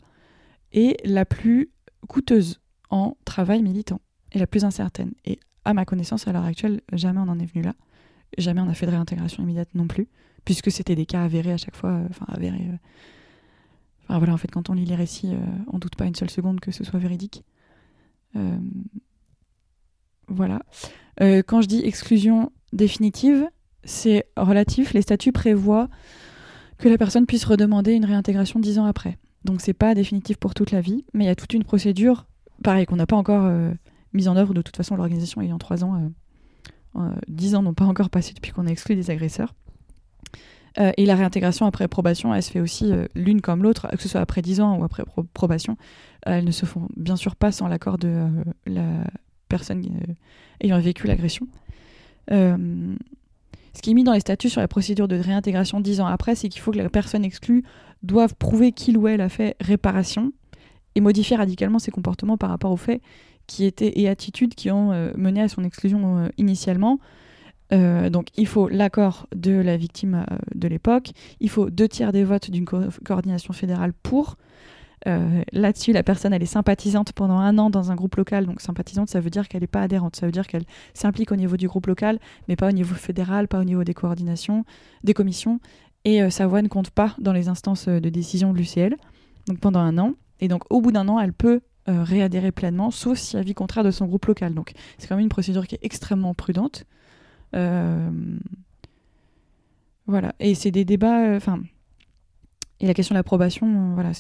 et la plus coûteuse en travail militant et la plus incertaine. Et à ma connaissance, à l'heure actuelle, jamais on en est venu là. Jamais on a fait de réintégration immédiate non plus, puisque c'était des cas avérés à chaque fois. Euh, enfin, avérés. Euh. Enfin, voilà, en fait, quand on lit les récits, euh, on doute pas une seule seconde que ce soit véridique. Voilà. quand je dis exclusion définitive, c'est relatif. Les statuts prévoient que la personne puisse redemander une réintégration dix ans après. Donc c'est pas définitif pour toute la vie, mais il y a toute une procédure pareil, qu'on n'a pas encore mise en œuvre. De toute façon, l'organisation ayant trois ans, euh, euh, dix ans n'ont pas encore passé depuis qu'on a exclu des agresseurs. et la réintégration après probation, elle se fait aussi l'une comme l'autre, que ce soit après 10 ans ou après probation. elles ne se font bien sûr pas sans l'accord de la personne ayant vécu l'agression. ce qui est mis dans les statuts sur la procédure de réintégration 10 ans après, c'est qu'il faut que la personne exclue doive prouver qu'il ou elle a fait réparation et modifier radicalement ses comportements par rapport aux faits qui et attitudes qui ont euh, mené à son exclusion euh, initialement. Euh, donc il faut l'accord de la victime de l'époque, il faut deux tiers des votes d'une coordination fédérale pour. Là-dessus, la personne, elle est sympathisante pendant un an dans un groupe local. Donc sympathisante, ça veut dire qu'elle n'est pas adhérente. Ça veut dire qu'elle s'implique au niveau du groupe local, mais pas au niveau fédéral, pas au niveau des coordinations, des commissions. Et sa voix ne compte pas dans les instances de décision de l'UCL. Donc pendant un an. Et donc, au bout d'un an, elle peut euh, réadhérer pleinement, sauf si avis contraire de son groupe local. Donc, c'est quand même une procédure qui est extrêmement prudente. Euh, voilà. Et c'est des débats. Euh, enfin. et la question de l'approbation, voilà,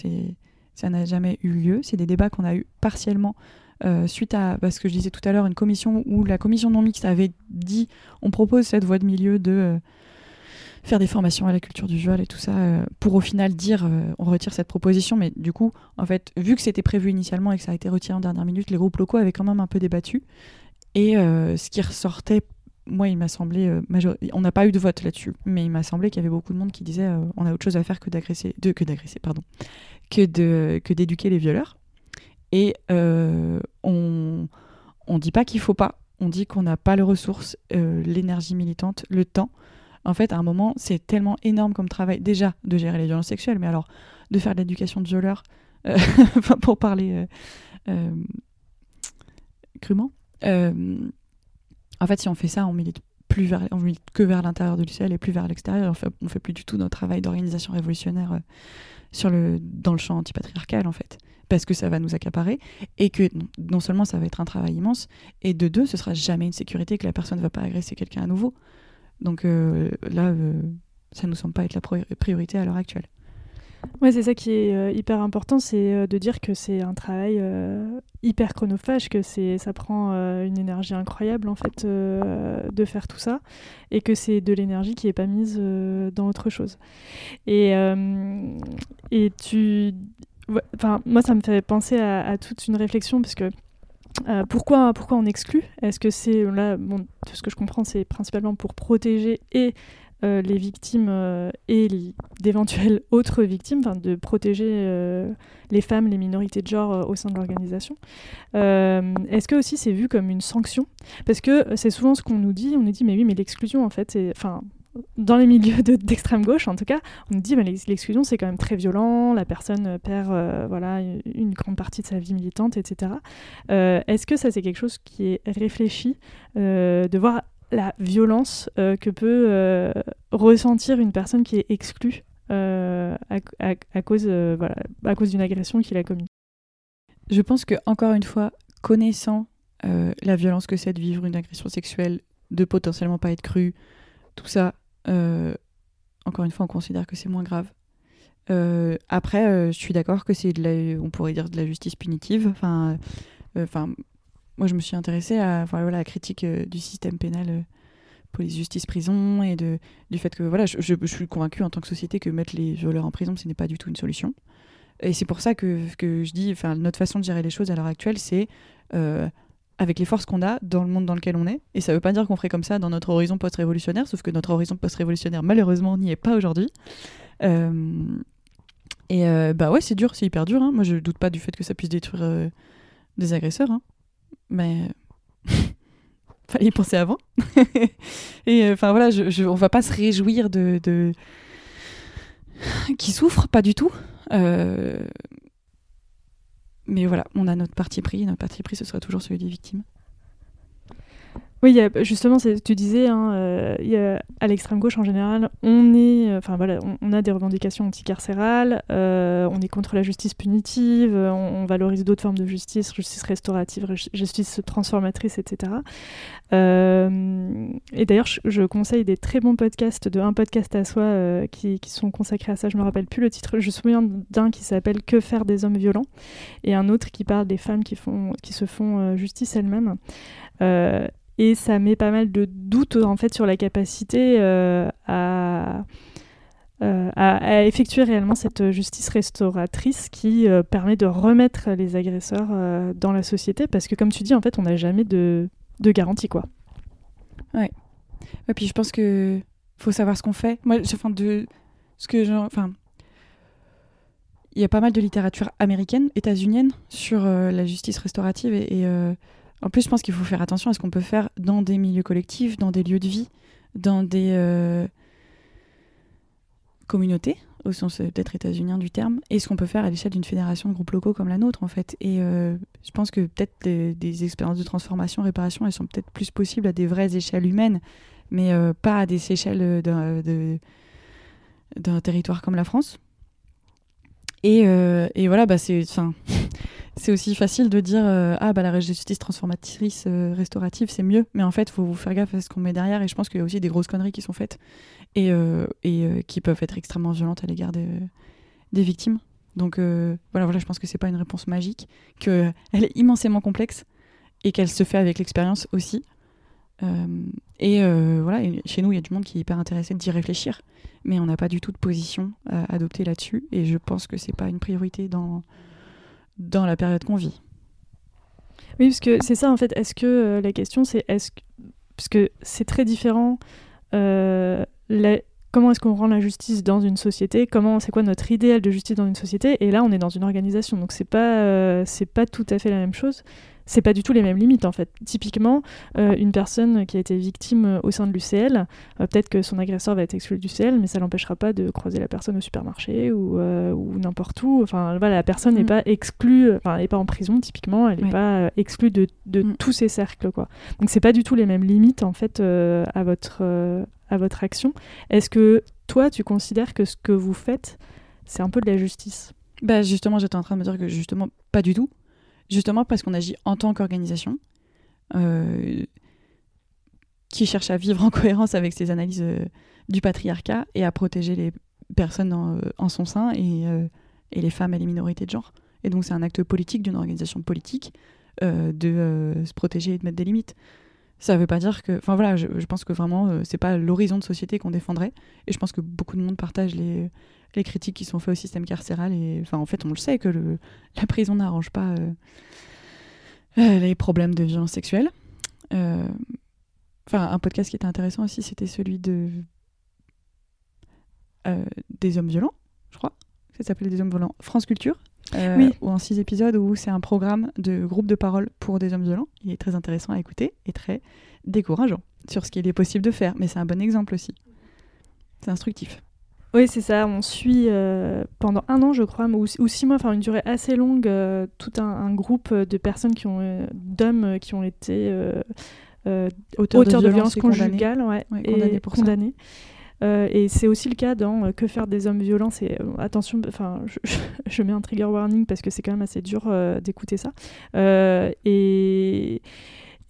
ça n'a jamais eu lieu. C'est des débats qu'on a eu partiellement suite à ce que je disais tout à l'heure, une commission où la commission non mixte avait dit on propose cette voie de milieu de faire des formations à la culture du viol et tout ça, euh, pour au final dire euh, on retire cette proposition. Mais du coup, en fait, vu que c'était prévu initialement et que ça a été retiré en dernière minute, les groupes locaux avaient quand même un peu débattu. Et euh, ce qui ressortait, moi, il m'a semblé, on n'a pas eu de vote là-dessus, mais il m'a semblé qu'il y avait beaucoup de monde qui disait on a autre chose à faire que d'agresser, que d'agresser, pardon, que de que d'éduquer les violeurs. Et on on dit pas qu'il faut pas on dit qu'on n'a pas les ressources, l'énergie militante, le temps. En fait, à un moment, c'est tellement énorme comme travail, déjà, de gérer les violences sexuelles, mais alors de faire de l'éducation de violeurs, [LAUGHS] pour parler crûment. en fait, si on fait ça, on milite plus on que vers l'intérieur de l'UCL et plus vers l'extérieur. On fait, fait plus du tout notre travail d'organisation révolutionnaire euh, dans le champ antipatriarcal, en fait. Parce que ça va nous accaparer et que non, seulement ça va être un travail immense, et de deux, ce sera jamais une sécurité que la personne ne va pas agresser quelqu'un à nouveau. Donc euh, là, euh, ça ne nous semble pas être la priorité à l'heure actuelle. Ouais, c'est ça qui est euh, hyper important, c'est de dire que c'est un travail hyper chronophage, que ça prend une énergie incroyable en fait de faire tout ça, et que c'est de l'énergie qui est pas mise dans autre chose. Et et tu, enfin moi ça me fait penser à, toute une réflexion parce que pourquoi, pourquoi on exclut? Est-ce que c'est, là, bon, tout ce que je comprends, c'est principalement pour protéger et euh, les victimes euh, et d'éventuelles [LAUGHS] autres victimes, de protéger euh, les femmes, les minorités de genre au sein de l'organisation. Est-ce que aussi c'est vu comme une sanction? Parce que c'est souvent ce qu'on nous dit, on nous dit mais oui mais l'exclusion en fait, enfin dans les milieux d'extrême gauche, en tout cas, on nous dit que l'exclusion c'est quand même très violent, la personne perd voilà une grande partie de sa vie militante, etc. Est-ce que ça c'est quelque chose qui est réfléchi de voir la violence euh, que peut euh, ressentir une personne qui est exclue euh, à, cause, cause d'une agression qu'il a commise? Je pense que encore une fois, connaissant la violence que c'est de vivre une agression sexuelle, de potentiellement pas être cru, tout ça, encore une fois, on considère que c'est moins grave. après, je suis d'accord que c'est de la, on pourrait dire de la justice punitive. Enfin, enfin, moi, je me suis intéressée à voilà, la critique euh, du système pénal euh, police, justice, prison, et de, du fait que voilà, je, suis convaincue en tant que société que mettre les violeurs en prison, ce n'est pas du tout une solution. Et c'est pour ça que, que je dis, enfin, notre façon de gérer les choses à l'heure actuelle, c'est euh, avec les forces qu'on a dans le monde dans lequel on est. Et ça ne veut pas dire qu'on ferait comme ça dans notre horizon post-révolutionnaire, sauf que notre horizon post-révolutionnaire, malheureusement, n'y est pas aujourd'hui. et bah ouais, c'est dur, c'est hyper dur. Hein. Moi, je doute pas du fait que ça puisse détruire des agresseurs. Hein mais [LAUGHS] fallait y penser avant. [LAUGHS] et euh, enfin voilà, je, on va pas se réjouir de, qui souffrent, pas du tout. Euh, mais voilà, on a notre parti pris. Notre parti pris, ce sera toujours celui des victimes. Oui, justement, tu disais, hein, euh, à l'extrême gauche en général, on est, enfin voilà, on, a des revendications anticarcérales, euh, on est contre la justice punitive, on, valorise d'autres formes de justice, justice restaurative, justice transformatrice, etc. Euh, et d'ailleurs, je, conseille des très bons podcasts, de un podcast à soi qui, sont consacrés à ça. Je me rappelle plus le titre. Je me souviens d'un qui s'appelle Que faire des hommes violents et un autre qui parle des femmes qui font, qui se font justice elles-mêmes et ça met pas mal de doutes en fait sur la capacité euh, euh, à, à, effectuer réellement cette justice restauratrice qui euh, permet de remettre les agresseurs dans la société parce que comme tu dis en fait on n'a jamais de, de, garantie quoi. Ouais. Et puis je pense que faut savoir ce qu'on fait. Moi, enfin de ce que enfin il y a pas mal de littérature américaine, états-unienne sur la justice restaurative et, en plus, je pense qu'il faut faire attention à ce qu'on peut faire dans des milieux collectifs, dans des lieux de vie, dans des euh, communautés, au sens euh, peut-être états-unien du terme, et ce qu'on peut faire à l'échelle d'une fédération de groupes locaux comme la nôtre, en fait. Et euh, je pense que peut-être des, expériences de transformation, réparation, elles sont peut-être plus possibles à des vraies échelles humaines, mais pas à des échelles d'un territoire comme la France. Et, et voilà, bah c'est c'est aussi facile de dire euh, ah bah la justice transformatrice euh, restaurative c'est mieux. Mais en fait faut vous faire gaffe à ce qu'on met derrière et je pense qu'il y a aussi des grosses conneries qui sont faites et, euh, qui peuvent être extrêmement violentes à l'égard des, des, victimes. Donc voilà voilà je pense que c'est pas une réponse magique que elle est immensément complexe et qu'elle se fait avec l'expérience aussi. Et voilà chez nous il y a du monde qui est hyper intéressé d'y réfléchir mais on n'a pas du tout de position à adopter là-dessus et je pense que c'est pas une priorité dans dans la période qu'on vit. Oui, parce que c'est ça en fait. Est-ce que euh, la question c'est est-ce que c'est très différent. Euh, comment est-ce qu'on rend la justice dans une société? Comment c'est quoi notre idéal de justice dans une société? Et là, on est dans une organisation, donc c'est pas euh, c'est pas tout à fait la même chose. C'est pas du tout les mêmes limites en fait. Typiquement, euh, une personne qui a été victime euh, au sein de l'UCL, euh, peut-être que son agresseur va être exclu du l'UCL, mais ça l'empêchera pas de croiser la personne au supermarché ou, ou n'importe où. Enfin, voilà, la personne n'est mm. pas exclue, enfin, elle n'est pas en prison typiquement, elle n'est pas exclue de, de mm. tous ces cercles quoi. Donc c'est pas du tout les mêmes limites en fait à votre à votre action. Est-ce que toi, tu considères que ce que vous faites, c'est un peu de la justice? Bah justement, j'étais en train de me dire que justement, pas du tout justement parce qu'on agit en tant qu'organisation euh, qui cherche à vivre en [LAUGHS] cohérence avec ses analyses euh, du patriarcat et à protéger les personnes en, euh, son sein et, et, les femmes et les minorités de genre. Et donc c'est un acte politique d'une organisation politique de se protéger et de mettre des limites. Ça ne veut pas dire que. Enfin voilà, je, je pense que vraiment, c'est pas l'horizon de société qu'on défendrait. Et je pense que beaucoup de monde partage les, les critiques qui sont faites au système carcéral. Et enfin, en fait, on le sait que le, la prison n'arrange pas euh, euh, les problèmes de violence sexuelle. Euh, enfin, un podcast qui était intéressant aussi, c'était celui de des hommes violents, je crois. Ça s'appelait Des hommes violents France Culture. oui. Ou en six épisodes où c'est un programme de groupe de parole pour des hommes violents. Il est très intéressant à écouter et très décourageant sur ce qu'il est possible de faire. Mais c'est un bon exemple aussi. C'est instructif. Oui, c'est ça. On suit euh, pendant un an, je crois, ou, six mois, enfin une durée assez longue, euh, tout un, groupe de personnes qui ont, euh, d'hommes qui ont été auteurs, de, violence conjugale et condamnés. et c'est aussi le cas dans Que faire des hommes violents. C'est attention, enfin, [LAUGHS] je, mets un trigger warning parce que c'est quand même assez dur d'écouter ça. et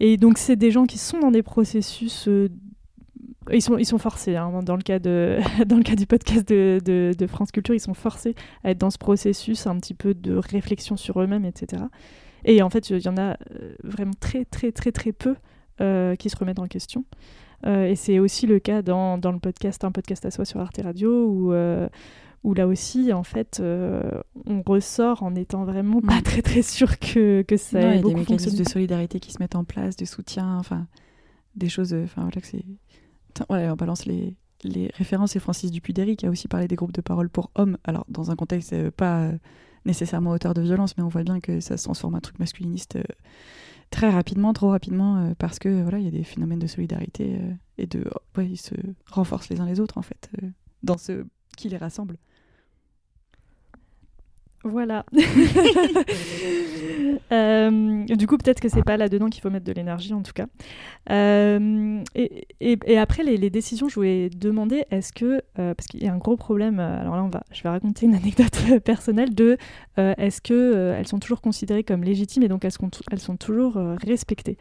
et donc c'est des gens qui sont dans des processus ils sont, ils sont forcés, hein, dans, le cas de, [LAUGHS] dans le cas du podcast de, de, France Culture, ils sont forcés à être dans ce processus un petit peu de réflexion sur eux-mêmes, etc. Et en fait, il y en a euh, vraiment très, très, très, très peu euh, qui se remettent en question. Euh, et c'est aussi le cas dans, dans, le podcast, un podcast à soi sur Arte Radio, où, où là aussi, en fait, on ressort en étant vraiment pas mm. très, très sûr que, que ça ait beaucoup des mécanismes de solidarité qui se mettent en place, de soutien, enfin, des choses, enfin, voilà, que c'est on balance les, références et Francis Dupuy-Derry qui a aussi parlé des groupes de parole pour hommes. Alors, dans un contexte euh, pas euh, nécessairement auteur de violence, mais on voit bien que ça se transforme en un truc masculiniste euh, très rapidement, trop rapidement, parce que voilà, il y a des phénomènes de solidarité et de. Oh, ils se renforcent les uns les autres, en fait, dans ce qui les rassemble. Voilà. [LAUGHS] Euh, du coup, peut-être que c'est pas là-dedans qu'il faut mettre de l'énergie, en tout cas. Euh, et, après, les, décisions, je voulais demander, est-ce que, euh, parce qu'il y a un gros problème, alors là, on va, je vais raconter une anecdote [LAUGHS] personnelle de, est-ce que elles sont toujours considérées comme légitimes et donc elles sont, elles sont toujours respectées?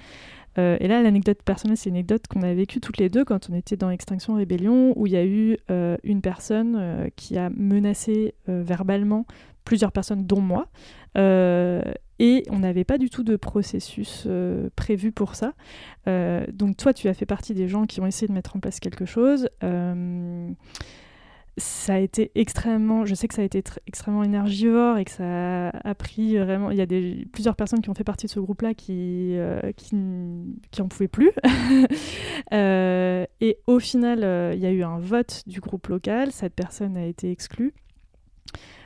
et là, l'anecdote personnelle, c'est une anecdote qu'on a vécue toutes les deux quand on était dans Extinction Rébellion, où il y a eu une personne qui a menacé verbalement plusieurs personnes, dont moi. Euh, et on n'avait pas du tout de processus euh, prévu pour ça. Euh, donc toi, tu as fait partie des gens qui ont essayé de mettre en place quelque chose. ça a été extrêmement, je sais que ça a été extrêmement énergivore et que ça a pris vraiment. Il y a des, plusieurs personnes qui ont fait partie de ce groupe-là qui, qui, qui en pouvaient plus. [LAUGHS] et au final, il y a eu un vote du groupe local. Cette personne a été exclue.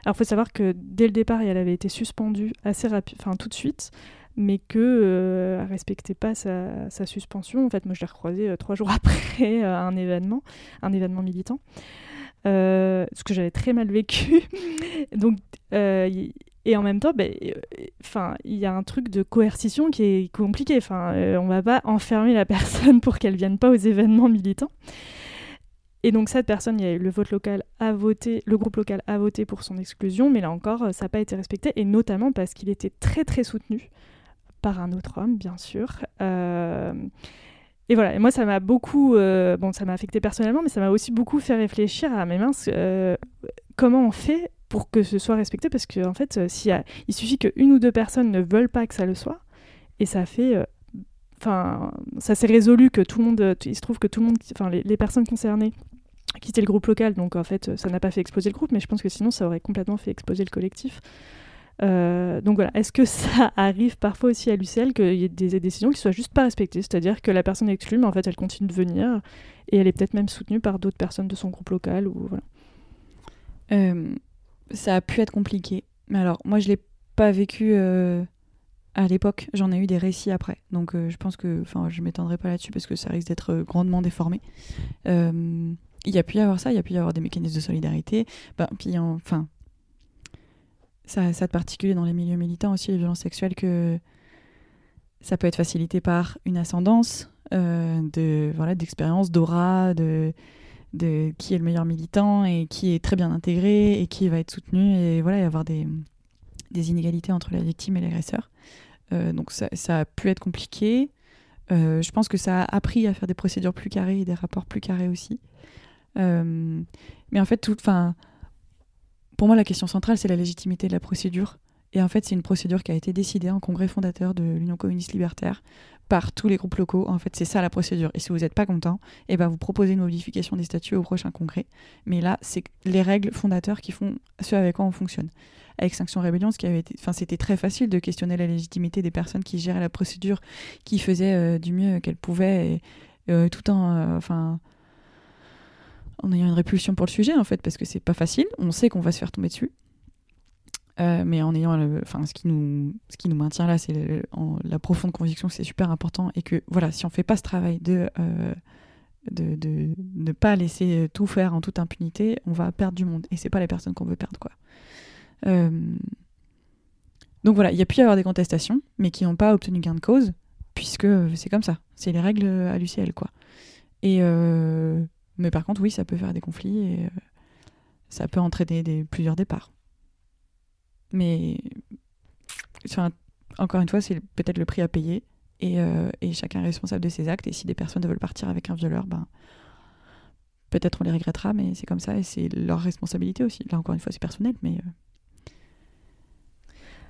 Alors, faut savoir que dès le départ, elle avait été suspendue assez rapide, enfin tout de suite, mais que euh, respectait pas sa, suspension. En fait, moi, je l'ai recroisée euh, trois [LAUGHS] jours après euh, un événement, un événement militant, euh, ce que j'avais très mal vécu. [LAUGHS] Donc, et en même temps, ben, enfin, il y a un truc de coercition qui est compliqué. Enfin, on va pas enfermer la [LAUGHS] personne pour qu'elle vienne pas aux événements militants. Et donc cette personne, il y a eu le vote local a voté, le groupe local a voté pour son exclusion, mais là encore, euh, ça n'a pas été respecté, et notamment parce qu'il était très très soutenu par un autre homme, bien sûr. Euh, et voilà, et moi ça m'a beaucoup, euh, bon ça m'a affecté personnellement, mais ça m'a aussi beaucoup fait réfléchir à mes minces, comment on fait pour que ce soit respecté, parce qu'en en fait, il suffit qu'une ou deux personnes ne veulent pas que ça le soit, et ça fait enfin, ça s'est résolu que tout le monde, il se trouve que tout le monde, enfin, les, personnes concernées quitter le groupe local, donc en fait ça n'a pas fait exploser le groupe, mais je pense que sinon ça aurait complètement fait exploser le collectif. Euh, donc voilà, est-ce que [LAUGHS] ça arrive parfois aussi à l'UCL qu'il y ait des décisions qui soient juste pas respectées, c'est-à-dire que la personne exclue, mais en fait elle continue de venir et elle est peut-être même soutenue par d'autres personnes de son groupe local ou voilà. Euh, ça a pu être compliqué, mais alors moi je l'ai pas vécu euh, à l'époque, j'en ai eu des récits après. Donc je pense que, enfin, je m'étendrai pas là-dessus parce que ça risque d'être grandement déformé. Il y a pu y avoir ça, il y a pu y avoir des mécanismes de solidarité. Ben, enfin, ça, ça de particulier dans les milieux militants aussi, les violences sexuelles, que ça peut être facilité par une ascendance, euh, de voilà d'expérience, d'aura, de, qui est le meilleur militant et qui est très bien intégré et qui va être soutenu et voilà y avoir des, des inégalités entre la victime et l'agresseur. Euh, donc ça, ça, a pu être compliqué. Euh, je pense que ça a appris à faire des procédures plus carrées et des rapports plus carrés aussi. Mais en fait, tout, pour moi, la question centrale, c'est la légitimité de la procédure. Et en fait, c'est une procédure qui a été décidée en congrès fondateur de l'Union communiste libertaire par tous les groupes locaux. En fait, c'est ça la procédure. Et si vous n'êtes pas content, eh ben, vous proposez une modification des statuts au prochain congrès. Mais là, c'est les règles fondateurs qui font ce avec quoi on fonctionne. Avec Sanction Rébellion, c'était très facile de questionner la légitimité des personnes qui géraient la procédure, qui faisaient euh, du mieux qu'elles pouvaient, euh, tout en, euh, en ayant une répulsion pour le sujet, en fait, parce que c'est pas facile. On sait qu'on va se faire tomber dessus. Euh, mais en ayant, enfin, ce qui nous, ce qui nous maintient là, c'est la profonde conviction que c'est super important et que voilà, si on fait pas ce travail de, euh, de, ne pas laisser tout faire en toute impunité, on va perdre du monde et c'est pas les personnes qu'on veut perdre quoi. Euh, donc voilà, il y a pu y avoir des contestations, mais qui n'ont pas obtenu gain de cause puisque c'est comme ça, c'est les règles à l'UCL quoi. Et mais par contre, oui, ça peut faire des conflits et ça peut entraîner plusieurs départs. Mais encore une fois, c'est peut-être le prix à payer. Euh, et, chacun est responsable de ses actes. Et si des personnes veulent partir avec un violeur, ben, peut-être on les regrettera, mais c'est comme ça et c'est leur responsabilité aussi. Là, encore une fois, c'est personnel, mais.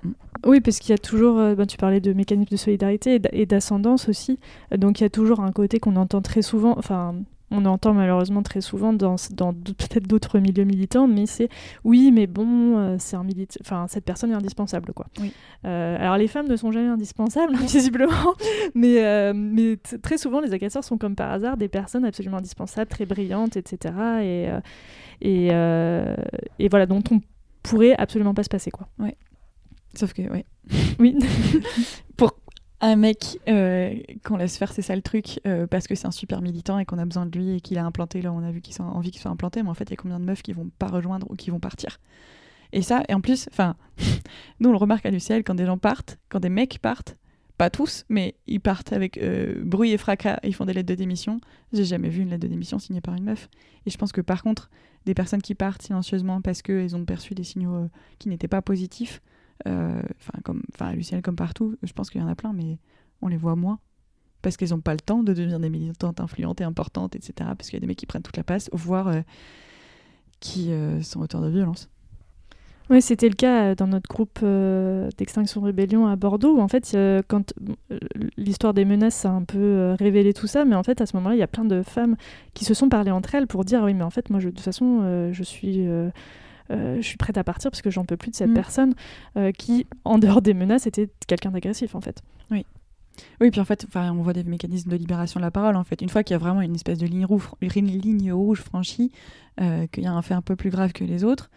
Euh, mm. Oui, parce qu'il y a toujours, euh, ben, tu parlais de mécanismes de solidarité et d'ascendance aussi, donc il y a toujours un côté qu'on entend très souvent, enfin on entend malheureusement très souvent dans, dans peut-être d'autres milieux militants, mais c'est oui, mais bon, euh, c'est un milita enfin cette personne est indispensable quoi. Euh, alors les femmes ne sont jamais indispensables [LAUGHS] visiblement, mais euh, mais très souvent les agresseurs sont comme par hasard des personnes absolument indispensables, très brillantes, etc. Et et, et voilà dont on pourrait absolument pas se passer quoi. Ouais. Sauf que oui. oui. [LAUGHS] Pour un mec euh, qu'on laisse faire, c'est ça le truc, euh, parce que c'est un super militant et qu'on a besoin de lui et qu'il a implanté, là on a vu qu'il a envie qu'il soit implanté, mais en fait il y a combien de meufs qui vont pas rejoindre ou qui vont partir? Et ça, et en plus, enfin, [LAUGHS] nous on le remarque à l'UCL quand des gens partent, quand des mecs partent, pas tous, mais ils partent avec euh, bruit et fracas, ils font des lettres de démission. J'ai jamais vu une lettre de démission signée par une meuf. Et je pense que par contre, des personnes qui partent silencieusement parce qu'elles ont perçu des signaux qui n'étaient pas positifs, euh, enfin comme enfin à Lucienne comme partout je pense qu'il y en a plein mais on les voit moins. Parce qu'elles n'ont pas le temps de devenir des militantes influentes et importantes etc parce qu'il y a des mecs qui prennent toute la place voire euh, qui euh, sont auteurs de violence oui, c'était le cas dans notre groupe d'Extinction Rébellion à Bordeaux, où en fait, quand l'histoire des menaces a un peu révélé tout ça, mais en fait, à ce moment-là, il y a plein de femmes qui se sont parlé entre elles pour dire, oui, mais en fait, moi, de toute façon, je suis euh, je suis prête à partir parce que j'en peux plus de cette mm. personne euh, qui, en dehors des menaces, était quelqu'un d'agressif en fait. Oui. Oui, puis en fait, on voit des mécanismes de libération de la parole. En fait, une fois qu'il y a vraiment une espèce de ligne rouge, une ligne rouge franchie, euh, qu'il y a un fait un peu plus grave que les autres,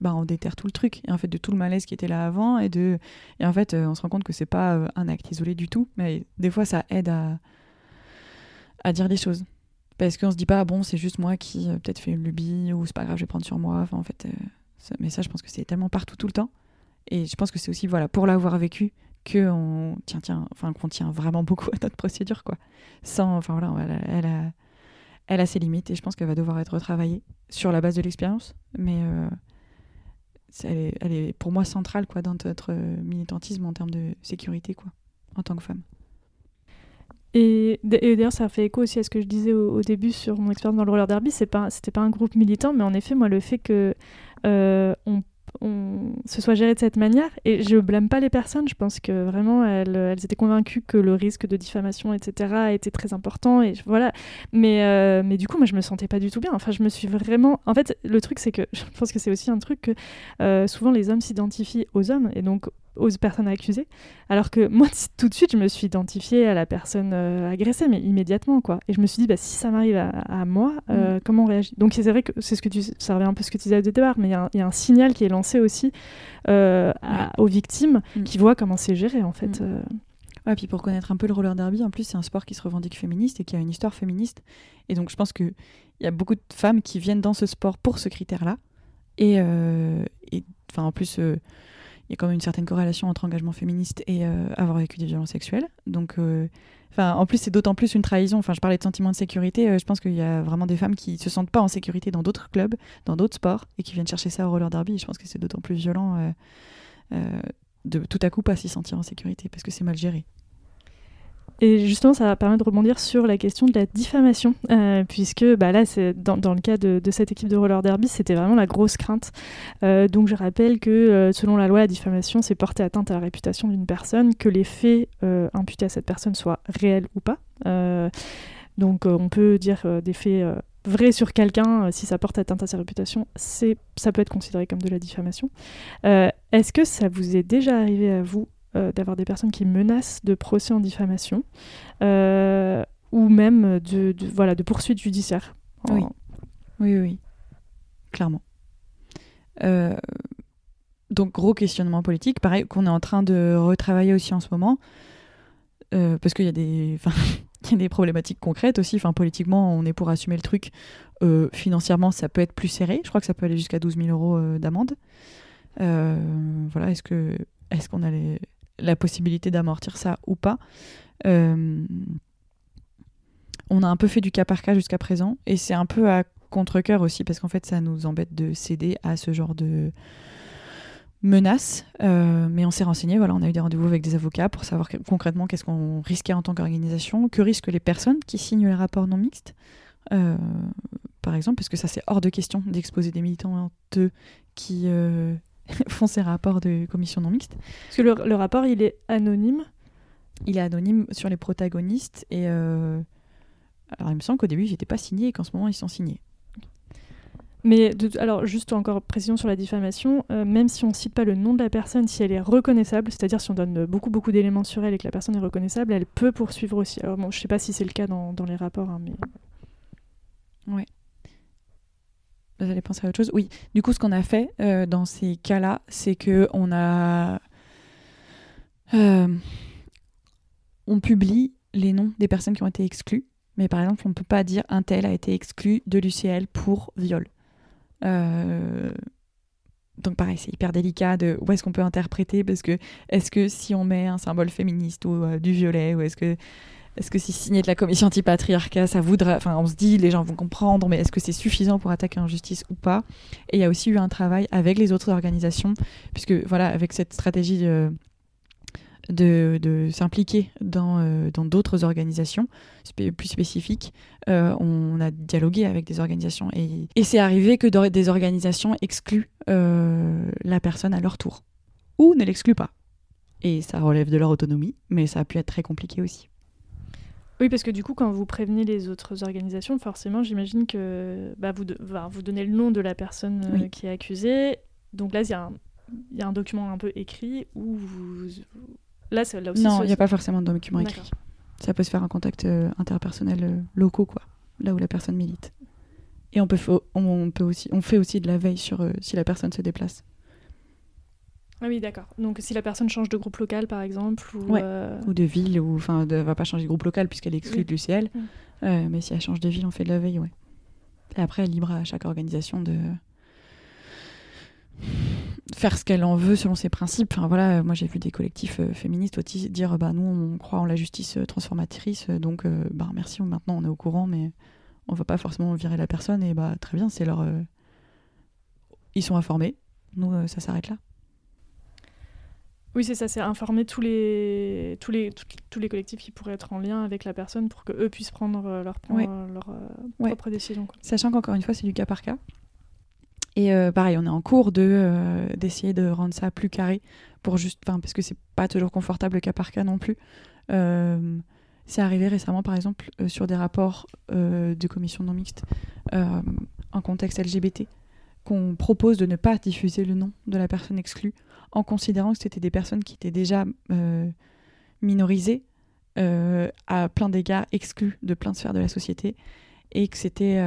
bah, on déterre tout le truc. Et en fait, de tout le malaise qui était là avant, et de, et en fait, on se rend compte que c'est pas un acte isolé du tout, mais des fois, ça aide à, à dire des choses. Parce qu'on se dit pas, bon, c'est juste moi qui euh, peut-être fait une lubie ou c'est pas grave, je vais prendre sur moi. Enfin, en fait, euh, mais ça, je pense que c'est tellement partout tout le temps. Et je pense que c'est aussi, voilà, pour l'avoir vécu, qu'on tient, tient, enfin, qu'on tient vraiment beaucoup à notre procédure, quoi. Sans, enfin voilà, elle a, elle a, ses limites et je pense qu'elle va devoir être retravaillée sur la base de l'expérience. Mais euh, elle, est, elle, est, pour moi centrale, quoi, dans notre militantisme en termes de sécurité, quoi, en tant que femme. Et, d'ailleurs, ça fait écho aussi à ce que je disais au, début sur mon expérience dans le roller derby. C'est pas, c'était pas un groupe militant, mais en effet, moi, le fait que euh, on, se soit géré de cette manière, et je blâme pas les personnes. Je pense que vraiment, elles, étaient convaincues que le risque de diffamation, etc., était très important. Et voilà. Mais, euh, mais du coup, moi, je me sentais pas du tout bien. Enfin, je me suis vraiment. En fait, le truc, c'est que [LAUGHS] je pense que c'est aussi un truc que euh, souvent les hommes s'identifient aux hommes, et donc aux personnes accusées. Alors que moi, [LAUGHS] tout de suite, je me suis identifiée à la personne euh, agressée, mais immédiatement, quoi. Et je me suis dit, bah, si ça m'arrive à, moi, euh, mm. comment on réagit? Donc c'est vrai que c'est ce que tu, ça revient un peu ce que tu disais au départ, mais il y, a un signal qui est lancé aussi euh, aux victimes mm. qui voient comment c'est géré, en fait. Mm. Ouais, puis pour connaître un peu le roller derby, en plus, c'est un sport qui se revendique féministe et qui a une histoire féministe. Et donc, je pense qu'il y a beaucoup de femmes qui viennent dans ce sport pour ce critère-là. Et, enfin, en plus, il y a quand même une certaine corrélation entre engagement féministe et euh, avoir vécu des violences sexuelles. Donc, euh, en plus, c'est d'autant plus une trahison. Enfin, je parlais de sentiment de sécurité. Euh, je pense qu'il y a vraiment des femmes qui se sentent pas en sécurité dans d'autres clubs, dans d'autres sports, et qui viennent chercher ça au roller derby. Je pense que c'est d'autant plus violent de tout à coup pas s'y sentir en sécurité parce que c'est mal géré. Et justement, ça va permettre de rebondir sur la question de la diffamation, euh, puisque bah, là, dans, le cas de, cette équipe de roller derby, c'était vraiment la grosse crainte. Euh, donc je rappelle que euh, selon la loi, la diffamation, c'est porter atteinte à la réputation d'une personne, que les faits imputés à cette personne soient réels ou pas. donc on peut dire des faits vrais sur quelqu'un, si ça porte atteinte à sa réputation, ça peut être considéré comme de la diffamation. Est-ce que ça vous est déjà arrivé à vous d'avoir des personnes qui menacent de procès en diffamation euh, ou même de, voilà, de poursuites judiciaires. Oui. oui, oui, clairement. Euh, donc gros questionnement politique, pareil qu'on est en train de retravailler aussi en ce moment, parce qu'il [LAUGHS] y a des, problématiques concrètes aussi. Politiquement, on est pour assumer le truc. financièrement, ça peut être plus serré. Je crois que ça peut aller jusqu'à 12 000 euros d'amende. voilà, est-ce est-ce qu'on a la possibilité d'amortir ça ou pas. Euh, on a un peu fait du cas par cas jusqu'à présent et c'est un peu à contre-coeur aussi parce qu'en fait ça nous embête de céder à ce genre de menaces. Euh, mais on s'est renseigné, voilà, on a eu des rendez-vous avec des avocats pour savoir concrètement qu'est-ce qu'on risquait en tant qu'organisation, que risquent les personnes qui signent les rapports non mixtes. Euh, par exemple, parce que ça c'est hors de question d'exposer des militants qui [LAUGHS] font ces rapports de commission non mixte. Parce que le, rapport, il est anonyme Il est anonyme sur les protagonistes. Et euh, alors, il me semble qu'au début, ils n'étaient pas signés et qu'en ce moment, ils sont signés. Mais alors, juste encore précision sur la diffamation, euh, même si on ne cite pas le nom de la personne, si elle est reconnaissable, c'est-à-dire si on donne beaucoup beaucoup d'éléments sur elle et que la personne est reconnaissable, elle peut poursuivre aussi. Alors bon, je ne sais pas si c'est le cas dans, dans les rapports, hein, mais... Ouais. Vous allez penser à autre chose Oui. Du coup, ce qu'on a fait euh, dans ces cas-là, c'est que on a. Euh, on publie les noms des personnes qui ont été exclues. Mais par exemple, on ne peut pas dire un tel a été exclu de l'UCL pour viol. Euh, donc pareil, c'est hyper délicat de où est-ce qu'on peut interpréter parce que est-ce que si on met un symbole féministe ou du violet ou est-ce que est-ce que si signé de la commission anti-patriarcat, ça voudrait. Enfin, on se dit, les gens vont comprendre, mais est-ce que c'est suffisant pour attaquer en justice ou pas? Et il y a aussi eu un travail avec les autres organisations, puisque, voilà, avec cette stratégie de, de, s'impliquer dans euh, d'autres organisations plus spécifiques, euh, on a dialogué avec des organisations. Et, et c'est arrivé que des organisations excluent euh, la personne à leur tour, ou ne l'excluent pas. Et ça relève de leur autonomie, mais ça a pu être très compliqué aussi. Oui, parce que du coup, quand vous prévenez les autres organisations, forcément, j'imagine que bah, vous, vous donnez le nom de la personne euh, qui est accusée. Donc là, il y, a un document un peu écrit où vous... Là, là aussi, non, il n'y a pas forcément de document écrit. Ça peut se faire en contact euh, interpersonnel euh, locaux, quoi, là où la personne milite. Et on peut, on peut aussi, on fait aussi de la veille sur si la personne se déplace. Ah oui, d'accord. Donc si la personne change de groupe local, par exemple, ou, euh, ou de ville, ou enfin, ne va pas changer de groupe local puisqu'elle est exclue de l'UCL. Mm. Euh, mais si elle change de ville, on fait de la veille, ouais. Et après, libre à chaque organisation de faire ce qu'elle en veut selon ses principes. Enfin, voilà, moi j'ai vu des collectifs euh, féministes aussi dire bah nous on croit en la justice transformatrice, donc bah merci, maintenant on est au courant, mais on va pas forcément virer la personne et bah très bien, c'est leur ils sont informés. Nous ça s'arrête là. Oui, c'est ça, c'est informer tous les, tous, les, tous les collectifs qui pourraient être en lien avec la personne pour qu'eux puissent prendre euh, leur, leur euh, propre décision. Sachant qu'encore une fois, c'est du cas par cas. Et euh, pareil, on est en cours de d'essayer de rendre ça plus carré pour juste, parce que c'est pas toujours confortable le cas par cas non plus. c'est arrivé récemment, par exemple, sur des rapports de commission non mixte en contexte LGBT, qu'on propose de ne pas diffuser le nom de la personne exclue en considérant que c'était des personnes qui étaient déjà euh, minorisées, euh, à plein d'égards exclues de plein de sphères de la société, et que c'était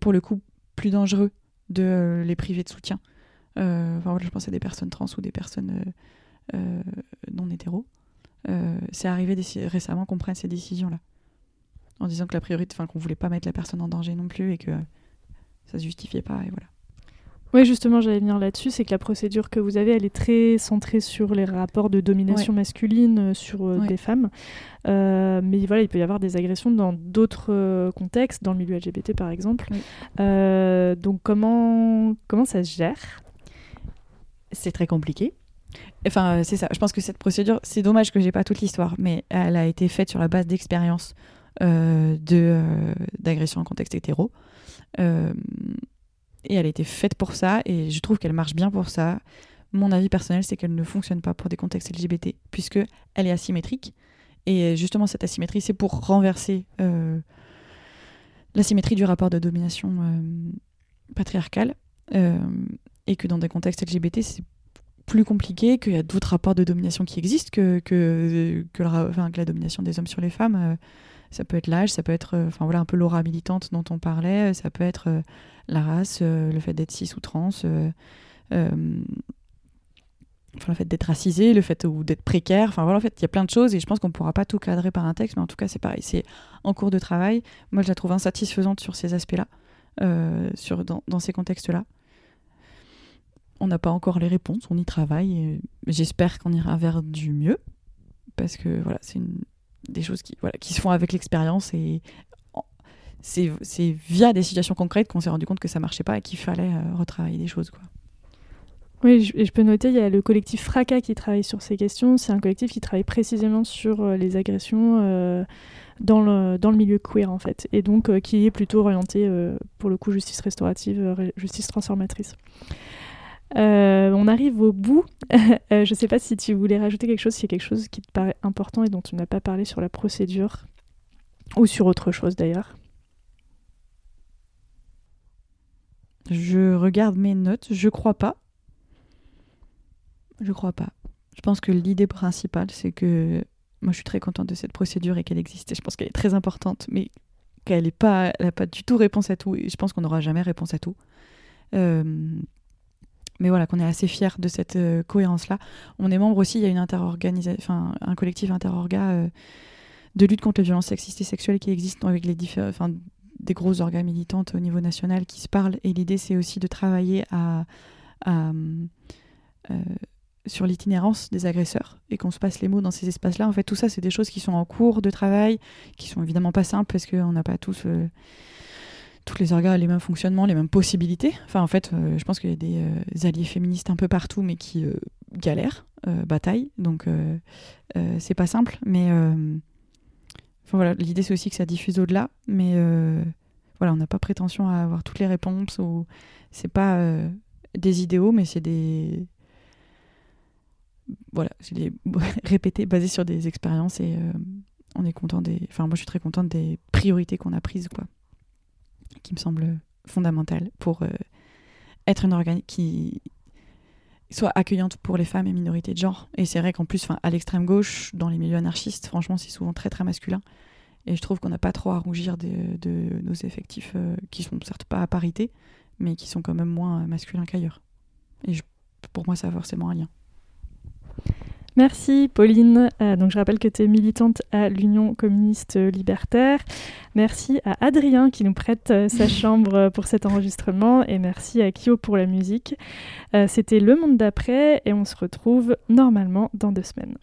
pour le coup plus dangereux de les priver de soutien. je pense à des personnes trans ou des personnes non hétéros. c'est arrivé récemment qu'on prenne ces décisions-là en disant que la priorité, enfin qu'on voulait pas mettre la personne en danger non plus et que ça se justifiait pas et voilà. Oui, justement, j'allais venir là-dessus, c'est que la procédure que vous avez, elle est très centrée sur les rapports de domination masculine euh, sur euh, des femmes. Euh, mais voilà, il peut y avoir des agressions dans d'autres contextes, dans le milieu LGBT par exemple. donc comment, comment ça se gère? C'est très compliqué. Enfin, c'est ça. Je pense que cette procédure, c'est dommage que j'ai pas toute l'histoire, mais elle a été faite sur la base d'expériences euh, euh, d'agression en contexte hétéro. Euh, et elle a été faite pour ça, et je trouve qu'elle marche bien pour ça. Mon avis personnel, c'est qu'elle ne fonctionne pas pour des contextes LGBT, puisque elle est asymétrique. Et justement, cette asymétrie, c'est pour renverser l'asymétrie du rapport de domination patriarcale. et que dans des contextes LGBT, c'est plus compliqué, qu'il y a d'autres rapports de domination qui existent que, que, que, la domination des hommes sur les femmes. Ça peut être l'âge, ça peut être euh, enfin voilà un peu l'aura militante dont on parlait, euh, ça peut être euh, la race, le fait d'être cis ou trans, enfin, le fait d'être racisé, le fait ou d'être précaire. Enfin voilà, en fait, il y a plein de choses et je pense qu'on ne pourra pas tout cadrer par un texte, mais en tout cas, c'est pareil. C'est en cours de travail. Moi, je la trouve insatisfaisante sur ces aspects-là, dans, ces contextes-là. On n'a pas encore les réponses, on y travaille. J'espère qu'on ira vers du mieux, parce que voilà, c'est des choses qui, voilà, qui se font avec l'expérience et c'est via des situations concrètes qu'on s'est rendu compte que ça marchait pas et qu'il fallait euh, retravailler des choses. Oui, je, je, peux noter, il y a le collectif Fracas qui travaille sur ces questions. C'est un collectif qui travaille précisément sur euh, les agressions euh, dans, le, dans le milieu queer, en fait, et donc qui est plutôt orienté, pour le coup, justice restaurative, justice transformatrice. On arrive au bout. [LAUGHS] Je ne sais pas si tu voulais rajouter quelque chose, s'il y a quelque chose qui te paraît important et dont tu n'as pas parlé sur la procédure, ou sur autre chose d'ailleurs. Je regarde mes notes, je crois pas. Je crois pas. Je pense que l'idée principale, c'est que moi je suis très contente de cette procédure et qu'elle existe. Je pense qu'elle est très importante, mais qu'elle n'a pas, pas du tout réponse à tout. Et je pense qu'on n'aura jamais réponse à tout. Euh, mais voilà, qu'on est assez fiers de cette euh, cohérence-là. On est membre aussi, il y a une un collectif interorga euh, de lutte contre les violences sexistes et sexuelles qui existe avec les enfin, des grosses organes militantes au niveau national qui se parlent. Et l'idée, c'est aussi de travailler euh, sur l'itinérance des agresseurs et qu'on se passe les mots dans ces espaces-là. En fait, tout ça, c'est des choses qui sont en cours de travail, qui sont évidemment pas simples parce qu'on n'a pas tous toutes les organes les mêmes fonctionnements, les mêmes possibilités. Enfin, en fait, euh, je pense qu'il y a des euh, alliés féministes un peu partout, mais qui euh, galèrent, bataillent. Donc, c'est pas simple. Mais voilà, l'idée, c'est aussi que ça diffuse au-delà. Mais voilà, on n'a pas prétention à avoir toutes les réponses. Ou c'est pas des idéaux, mais c'est des voilà, je l'ai [LAUGHS] répété, basé sur des expériences et on est content des. Enfin, moi, je suis très contente des priorités qu'on a prises, quoi qui me semble fondamentale pour euh, être une organe qui soit accueillante pour les femmes et minorités de genre. Et c'est vrai qu'en plus, à l'extrême gauche, dans les milieux anarchistes, franchement, c'est souvent très très masculin. Et je trouve qu'on n'a pas trop à rougir de, nos effectifs euh, qui sont certes pas à parité, mais qui sont quand même moins masculins qu'ailleurs. Et pour moi, ça a forcément un lien. Merci Pauline. Euh, donc je rappelle que tu es militante à l'Union communiste libertaire. Merci à Adrien qui nous prête euh, sa [LAUGHS] chambre pour cet enregistrement et merci à Kyo pour la musique. Euh, c'était Le Monde d'après et on se retrouve normalement dans deux semaines.